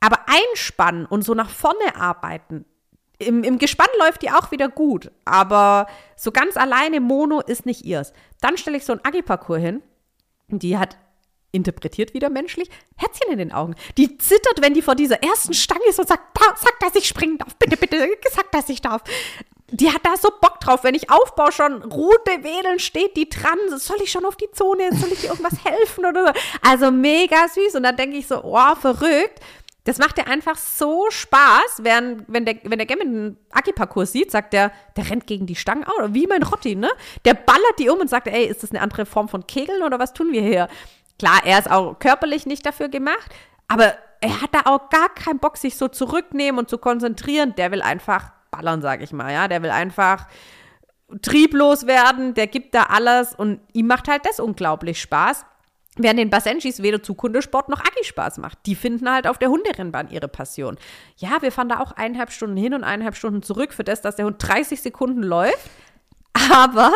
Aber einspannen und so nach vorne arbeiten, im, im Gespann läuft die auch wieder gut, aber so ganz alleine Mono ist nicht ihrs. Dann stelle ich so ein Agi-Parcours hin. Die hat interpretiert wieder menschlich, Herzchen in den Augen. Die zittert, wenn die vor dieser ersten Stange ist und sagt, sag, dass ich springen darf. Bitte, bitte, sag, dass ich darf. Die hat da so Bock drauf, wenn ich aufbaue, schon Rute wedeln, steht die dran. Soll ich schon auf die Zone? Soll ich dir irgendwas helfen oder so? Also mega süß. Und dann denke ich so, oh, verrückt. Das macht dir einfach so Spaß, während, wenn der, wenn der Gemmel einen Aki-Parcours sieht, sagt der, der rennt gegen die Stangen auch, wie mein Rotti, ne? Der ballert die um und sagt, ey, ist das eine andere Form von Kegeln oder was tun wir hier? Klar, er ist auch körperlich nicht dafür gemacht, aber er hat da auch gar keinen Bock, sich so zurücknehmen und zu konzentrieren. Der will einfach ballern, sag ich mal, ja. Der will einfach trieblos werden, der gibt da alles und ihm macht halt das unglaublich Spaß. Während den Basenjis weder Zukundesport noch Aki Spaß macht. Die finden halt auf der Hunderennbahn ihre Passion. Ja, wir fahren da auch eineinhalb Stunden hin und eineinhalb Stunden zurück für das, dass der Hund 30 Sekunden läuft. Aber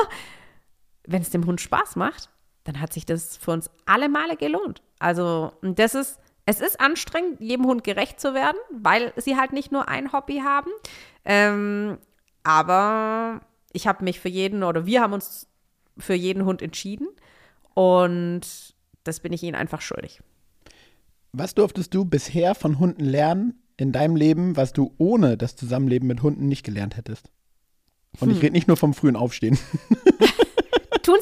wenn es dem Hund Spaß macht, dann hat sich das für uns alle Male gelohnt. Also, das ist, es ist anstrengend, jedem Hund gerecht zu werden, weil sie halt nicht nur ein Hobby haben. Ähm, aber ich habe mich für jeden oder wir haben uns für jeden Hund entschieden. Und das bin ich ihnen einfach schuldig. Was durftest du bisher von Hunden lernen in deinem Leben, was du ohne das Zusammenleben mit Hunden nicht gelernt hättest? Und hm. ich rede nicht nur vom frühen Aufstehen.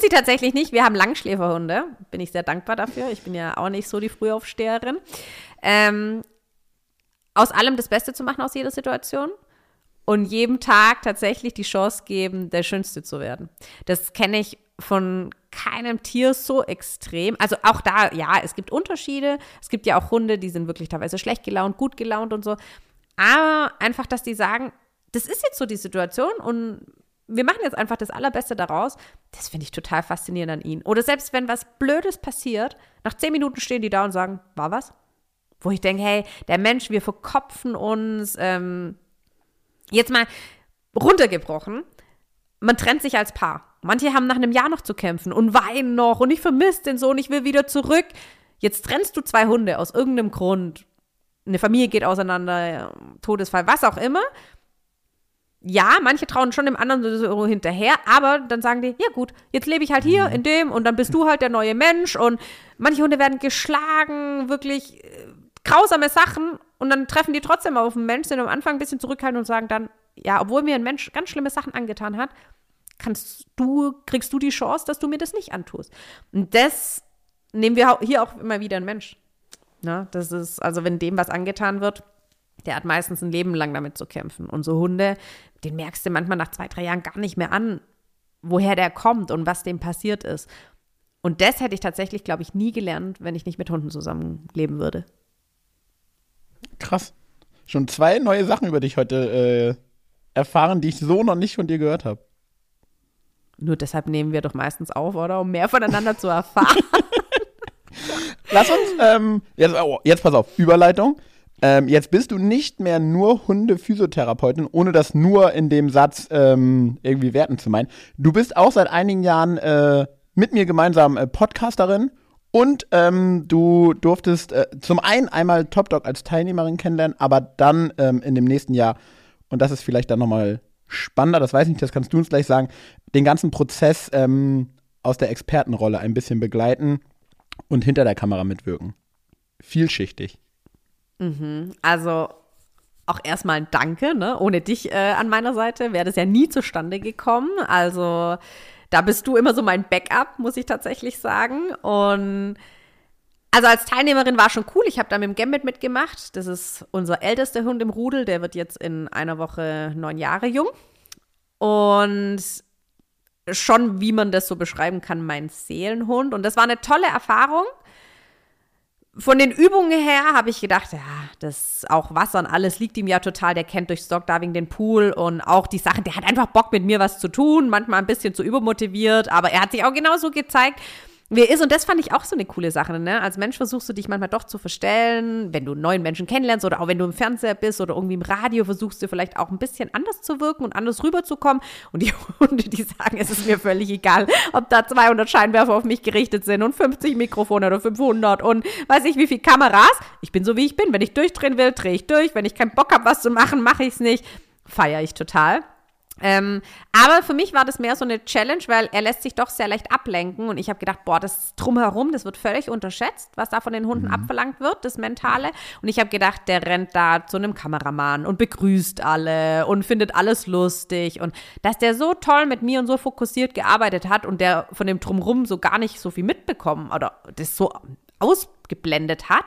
Sie tatsächlich nicht. Wir haben Langschläferhunde. Bin ich sehr dankbar dafür. Ich bin ja auch nicht so die Frühaufsteherin. Ähm, aus allem das Beste zu machen aus jeder Situation und jedem Tag tatsächlich die Chance geben, der Schönste zu werden. Das kenne ich von keinem Tier so extrem. Also auch da, ja, es gibt Unterschiede. Es gibt ja auch Hunde, die sind wirklich teilweise schlecht gelaunt, gut gelaunt und so. Aber einfach, dass die sagen, das ist jetzt so die Situation und wir machen jetzt einfach das Allerbeste daraus. Das finde ich total faszinierend an ihnen. Oder selbst wenn was Blödes passiert, nach zehn Minuten stehen die da und sagen, war was? Wo ich denke, hey, der Mensch, wir verkopfen uns. Ähm, jetzt mal runtergebrochen. Man trennt sich als Paar. Manche haben nach einem Jahr noch zu kämpfen und weinen noch und ich vermisse den Sohn, ich will wieder zurück. Jetzt trennst du zwei Hunde aus irgendeinem Grund. Eine Familie geht auseinander, Todesfall, was auch immer. Ja, manche trauen schon dem anderen so hinterher, aber dann sagen die, ja gut, jetzt lebe ich halt hier mhm. in dem und dann bist du halt der neue Mensch und manche Hunde werden geschlagen, wirklich äh, grausame Sachen und dann treffen die trotzdem auf einen Mensch, sind am Anfang ein bisschen zurückhaltend und sagen dann, ja, obwohl mir ein Mensch ganz schlimme Sachen angetan hat, kannst du, kriegst du die Chance, dass du mir das nicht antust. Und das nehmen wir hier auch immer wieder ein Mensch. Na, das ist, also wenn dem was angetan wird, der hat meistens ein Leben lang damit zu kämpfen. Und so Hunde, den merkst du manchmal nach zwei, drei Jahren gar nicht mehr an, woher der kommt und was dem passiert ist. Und das hätte ich tatsächlich, glaube ich, nie gelernt, wenn ich nicht mit Hunden zusammenleben würde. Krass. Schon zwei neue Sachen über dich heute äh, erfahren, die ich so noch nicht von dir gehört habe. Nur deshalb nehmen wir doch meistens auf, oder? Um mehr voneinander zu erfahren. Lass uns, ähm, jetzt, oh, jetzt pass auf, Überleitung. Ähm, jetzt bist du nicht mehr nur Hunde-Physiotherapeutin, ohne das nur in dem Satz ähm, irgendwie werten zu meinen. Du bist auch seit einigen Jahren äh, mit mir gemeinsam äh, Podcasterin und ähm, du durftest äh, zum einen einmal Top Dog als Teilnehmerin kennenlernen, aber dann ähm, in dem nächsten Jahr, und das ist vielleicht dann nochmal spannender, das weiß ich nicht, das kannst du uns gleich sagen, den ganzen Prozess ähm, aus der Expertenrolle ein bisschen begleiten und hinter der Kamera mitwirken. Vielschichtig. Mhm. Also auch erstmal ein Danke, ne? Ohne dich äh, an meiner Seite wäre das ja nie zustande gekommen. Also da bist du immer so mein Backup, muss ich tatsächlich sagen. Und also als Teilnehmerin war schon cool. Ich habe da mit dem Gambit mitgemacht. Das ist unser ältester Hund im Rudel. Der wird jetzt in einer Woche neun Jahre jung. Und schon, wie man das so beschreiben kann, mein Seelenhund. Und das war eine tolle Erfahrung. Von den Übungen her habe ich gedacht, ja, das auch Wasser und alles liegt ihm ja total. Der kennt durch Stockdiving den Pool und auch die Sachen. Der hat einfach Bock mit mir was zu tun, manchmal ein bisschen zu übermotiviert, aber er hat sich auch genauso gezeigt, Wer ist, und das fand ich auch so eine coole Sache, ne? Als Mensch versuchst du dich manchmal doch zu verstellen, wenn du einen neuen Menschen kennenlernst oder auch wenn du im Fernseher bist oder irgendwie im Radio versuchst du vielleicht auch ein bisschen anders zu wirken und anders rüberzukommen. Und die Hunde, die sagen, es ist mir völlig egal, ob da 200 Scheinwerfer auf mich gerichtet sind und 50 Mikrofone oder 500 und weiß ich wie viele Kameras. Ich bin so, wie ich bin. Wenn ich durchdrehen will, drehe ich durch. Wenn ich keinen Bock habe, was zu machen, mache ich es nicht. Feiere ich total. Ähm, aber für mich war das mehr so eine Challenge, weil er lässt sich doch sehr leicht ablenken und ich habe gedacht, boah, das drumherum, das wird völlig unterschätzt, was da von den Hunden mhm. abverlangt wird, das Mentale. Und ich habe gedacht, der rennt da zu einem Kameramann und begrüßt alle und findet alles lustig und dass der so toll mit mir und so fokussiert gearbeitet hat und der von dem drumherum so gar nicht so viel mitbekommen oder das so ausgeblendet hat.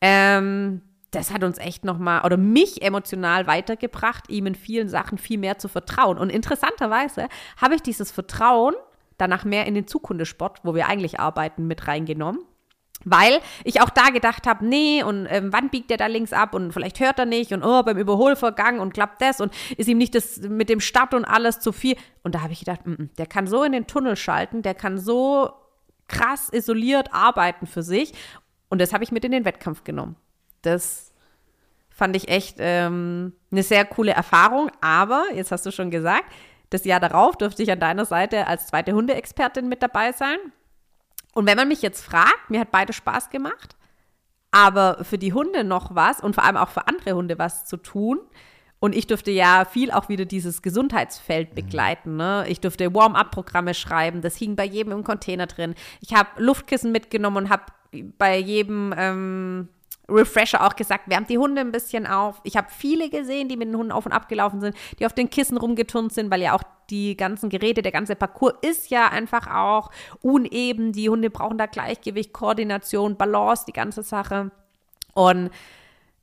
Ähm, das hat uns echt nochmal oder mich emotional weitergebracht, ihm in vielen Sachen viel mehr zu vertrauen. Und interessanterweise habe ich dieses Vertrauen danach mehr in den Zukunftssport, wo wir eigentlich arbeiten, mit reingenommen. Weil ich auch da gedacht habe, nee, und ähm, wann biegt der da links ab und vielleicht hört er nicht und oh, beim Überholvorgang und klappt das und ist ihm nicht das mit dem Start und alles zu viel. Und da habe ich gedacht, m -m, der kann so in den Tunnel schalten, der kann so krass isoliert arbeiten für sich. Und das habe ich mit in den Wettkampf genommen. Das fand ich echt ähm, eine sehr coole Erfahrung. Aber, jetzt hast du schon gesagt, das Jahr darauf durfte ich an deiner Seite als zweite Hundeexpertin mit dabei sein. Und wenn man mich jetzt fragt, mir hat beide Spaß gemacht, aber für die Hunde noch was und vor allem auch für andere Hunde was zu tun. Und ich durfte ja viel auch wieder dieses Gesundheitsfeld begleiten. Ne? Ich durfte Warm-up-Programme schreiben, das hing bei jedem im Container drin. Ich habe Luftkissen mitgenommen und habe bei jedem ähm, Refresher auch gesagt, wärmt die Hunde ein bisschen auf. Ich habe viele gesehen, die mit den Hunden auf und ab gelaufen sind, die auf den Kissen rumgeturnt sind, weil ja auch die ganzen Geräte, der ganze Parcours ist ja einfach auch uneben. Die Hunde brauchen da Gleichgewicht, Koordination, Balance, die ganze Sache. Und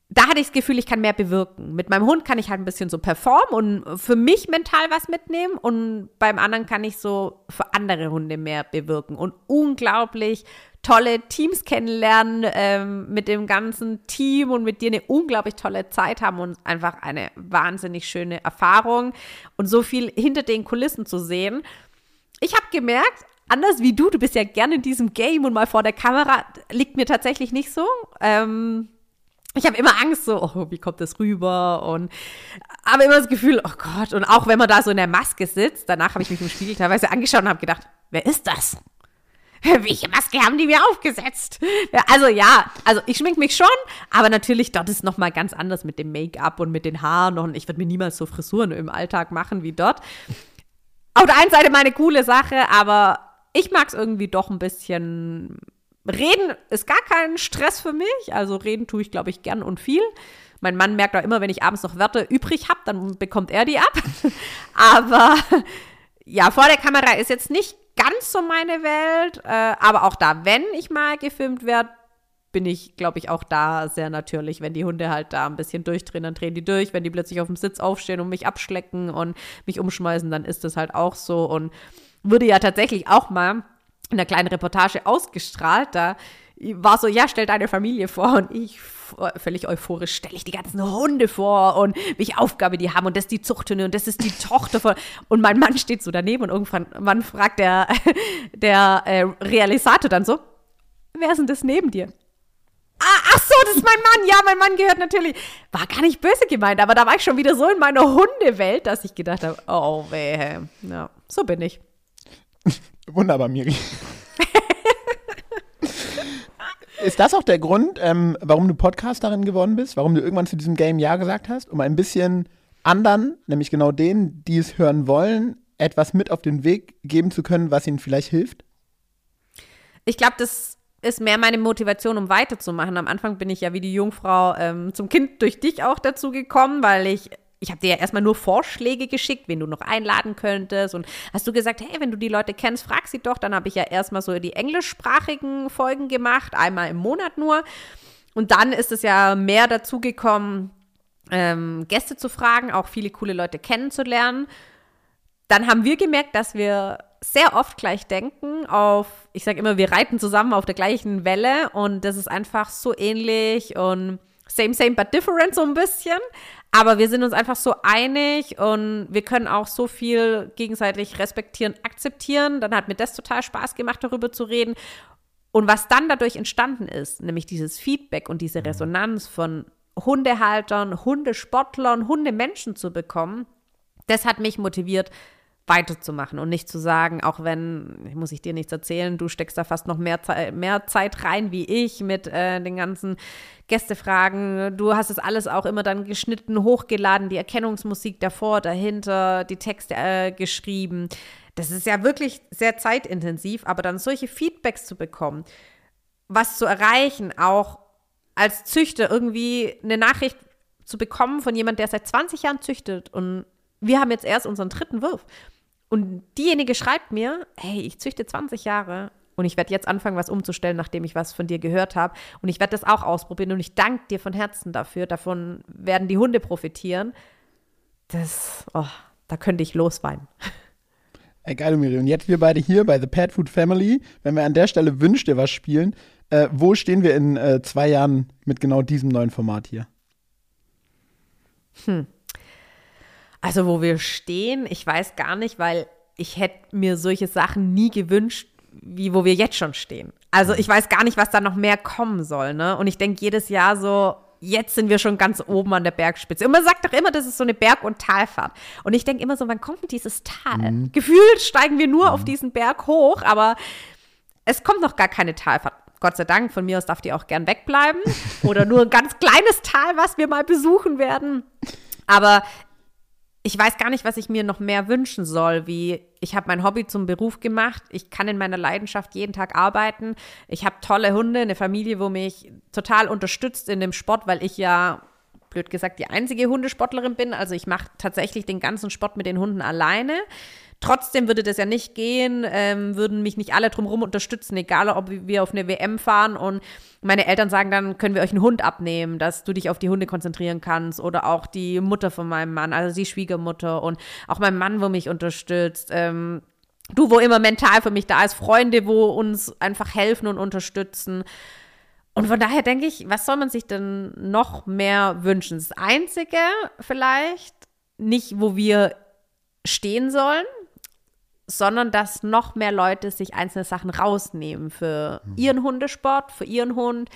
da hatte ich das Gefühl, ich kann mehr bewirken. Mit meinem Hund kann ich halt ein bisschen so performen und für mich mental was mitnehmen und beim anderen kann ich so für andere Hunde mehr bewirken und unglaublich tolle Teams kennenlernen, ähm, mit dem ganzen Team und mit dir eine unglaublich tolle Zeit haben und einfach eine wahnsinnig schöne Erfahrung und so viel hinter den Kulissen zu sehen. Ich habe gemerkt, anders wie du, du bist ja gerne in diesem Game und mal vor der Kamera, liegt mir tatsächlich nicht so. Ähm, ich habe immer Angst, so, oh, wie kommt das rüber? Und habe immer das Gefühl, oh Gott. Und auch wenn man da so in der Maske sitzt, danach habe ich mich im Spiegel teilweise angeschaut und habe gedacht, wer ist das? Welche Maske haben die mir aufgesetzt? Also ja, also ich schmink mich schon, aber natürlich dort ist noch mal ganz anders mit dem Make-up und mit den Haaren und ich würde mir niemals so Frisuren im Alltag machen wie dort. Auf der einen Seite meine coole Sache, aber ich mag es irgendwie doch ein bisschen. Reden ist gar kein Stress für mich, also reden tue ich glaube ich gern und viel. Mein Mann merkt auch immer, wenn ich abends noch Wörter übrig habe, dann bekommt er die ab. aber ja, vor der Kamera ist jetzt nicht ganz so meine Welt, äh, aber auch da, wenn ich mal gefilmt werde, bin ich, glaube ich, auch da sehr natürlich. Wenn die Hunde halt da ein bisschen durchdrehen, dann drehen die durch. Wenn die plötzlich auf dem Sitz aufstehen und mich abschlecken und mich umschmeißen, dann ist das halt auch so. Und wurde ja tatsächlich auch mal in einer kleinen Reportage ausgestrahlt. Da war so, ja, stell deine Familie vor. Und ich völlig euphorisch stelle ich die ganzen Hunde vor und welche Aufgabe die haben. Und das ist die Zuchthunde und das ist die Tochter von. Und mein Mann steht so daneben und irgendwann fragt der, der äh, Realisator dann so, wer ist denn das neben dir? Ah, ach so, das ist mein Mann. Ja, mein Mann gehört natürlich. War gar nicht böse gemeint, aber da war ich schon wieder so in meiner Hundewelt, dass ich gedacht habe, oh weh. Ja, so bin ich. Wunderbar, Miri. Ist das auch der Grund, ähm, warum du Podcasterin geworden bist? Warum du irgendwann zu diesem Game Ja gesagt hast? Um ein bisschen anderen, nämlich genau denen, die es hören wollen, etwas mit auf den Weg geben zu können, was ihnen vielleicht hilft? Ich glaube, das ist mehr meine Motivation, um weiterzumachen. Am Anfang bin ich ja wie die Jungfrau ähm, zum Kind durch dich auch dazu gekommen, weil ich ich habe dir ja erstmal nur Vorschläge geschickt, wen du noch einladen könntest. Und hast du gesagt, hey, wenn du die Leute kennst, frag sie doch. Dann habe ich ja erstmal so die englischsprachigen Folgen gemacht, einmal im Monat nur. Und dann ist es ja mehr dazu gekommen, ähm, Gäste zu fragen, auch viele coole Leute kennenzulernen. Dann haben wir gemerkt, dass wir sehr oft gleich denken auf, ich sage immer, wir reiten zusammen auf der gleichen Welle und das ist einfach so ähnlich und same, same, but different so ein bisschen. Aber wir sind uns einfach so einig und wir können auch so viel gegenseitig respektieren, akzeptieren. Dann hat mir das total Spaß gemacht, darüber zu reden. Und was dann dadurch entstanden ist, nämlich dieses Feedback und diese mhm. Resonanz von Hundehaltern, Hundesportlern, Hundemenschen zu bekommen, das hat mich motiviert, weiterzumachen und nicht zu sagen, auch wenn, muss ich dir nichts erzählen, du steckst da fast noch mehr, mehr Zeit rein wie ich mit äh, den ganzen Gästefragen. Du hast es alles auch immer dann geschnitten, hochgeladen, die Erkennungsmusik davor, dahinter, die Texte äh, geschrieben. Das ist ja wirklich sehr zeitintensiv, aber dann solche Feedbacks zu bekommen, was zu erreichen, auch als Züchter irgendwie eine Nachricht zu bekommen von jemand, der seit 20 Jahren züchtet und wir haben jetzt erst unseren dritten Wurf. Und diejenige schreibt mir, hey, ich züchte 20 Jahre und ich werde jetzt anfangen, was umzustellen, nachdem ich was von dir gehört habe. Und ich werde das auch ausprobieren und ich danke dir von Herzen dafür. Davon werden die Hunde profitieren. Das, oh, da könnte ich losweinen. Ey, geil, Miri. Und jetzt wir beide hier bei The Pet Food Family. Wenn wir an der Stelle Wünsch dir was spielen, äh, wo stehen wir in äh, zwei Jahren mit genau diesem neuen Format hier? Hm. Also, wo wir stehen, ich weiß gar nicht, weil ich hätte mir solche Sachen nie gewünscht, wie wo wir jetzt schon stehen. Also, ich weiß gar nicht, was da noch mehr kommen soll, ne? Und ich denke jedes Jahr so, jetzt sind wir schon ganz oben an der Bergspitze. Und man sagt doch immer, das ist so eine Berg- und Talfahrt. Und ich denke immer so, wann kommt denn dieses Tal? Mhm. Gefühlt steigen wir nur mhm. auf diesen Berg hoch, aber es kommt noch gar keine Talfahrt. Gott sei Dank, von mir aus darf die auch gern wegbleiben. Oder nur ein ganz kleines Tal, was wir mal besuchen werden. Aber ich weiß gar nicht, was ich mir noch mehr wünschen soll, wie ich habe mein Hobby zum Beruf gemacht, ich kann in meiner Leidenschaft jeden Tag arbeiten, ich habe tolle Hunde, eine Familie, wo mich total unterstützt in dem Sport, weil ich ja blöd gesagt die einzige Hundesportlerin bin, also ich mache tatsächlich den ganzen Sport mit den Hunden alleine. Trotzdem würde das ja nicht gehen, ähm, würden mich nicht alle drumherum unterstützen, egal ob wir auf eine WM fahren und meine Eltern sagen dann, können wir euch einen Hund abnehmen, dass du dich auf die Hunde konzentrieren kannst oder auch die Mutter von meinem Mann, also die Schwiegermutter und auch mein Mann, wo mich unterstützt. Ähm, du, wo immer mental für mich da ist, Freunde, wo uns einfach helfen und unterstützen. Und von daher denke ich, was soll man sich denn noch mehr wünschen? Das Einzige vielleicht, nicht wo wir stehen sollen, sondern dass noch mehr Leute sich einzelne Sachen rausnehmen für mhm. ihren Hundesport, für ihren Hund.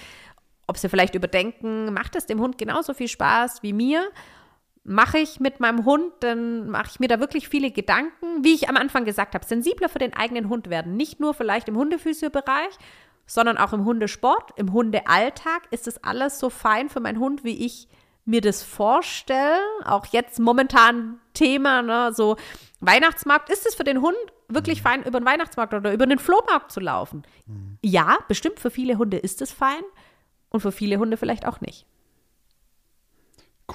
Ob sie vielleicht überdenken, macht es dem Hund genauso viel Spaß wie mir? Mache ich mit meinem Hund, dann mache ich mir da wirklich viele Gedanken, wie ich am Anfang gesagt habe, sensibler für den eigenen Hund werden. Nicht nur vielleicht im Hundephysio-Bereich, sondern auch im Hundesport, im Hundealltag. Ist das alles so fein für meinen Hund, wie ich mir das vorstelle? Auch jetzt momentan Thema, ne, so Weihnachtsmarkt, ist es für den Hund wirklich mhm. fein, über den Weihnachtsmarkt oder über den Flohmarkt zu laufen? Mhm. Ja, bestimmt für viele Hunde ist es fein und für viele Hunde vielleicht auch nicht.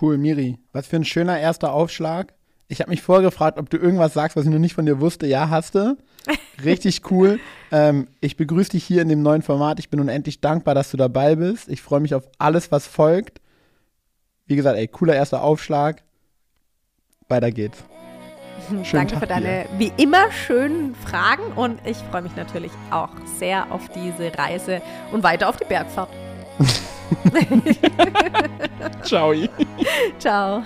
Cool, Miri. Was für ein schöner erster Aufschlag. Ich habe mich vorgefragt, ob du irgendwas sagst, was ich noch nicht von dir wusste. Ja, hast du. Richtig cool. ähm, ich begrüße dich hier in dem neuen Format. Ich bin unendlich dankbar, dass du dabei bist. Ich freue mich auf alles, was folgt. Wie gesagt, ey, cooler erster Aufschlag. Weiter geht's. Schönen Danke Tag für deine dir. wie immer schönen Fragen und ich freue mich natürlich auch sehr auf diese Reise und weiter auf die Bergfahrt. Ciao. Ciao.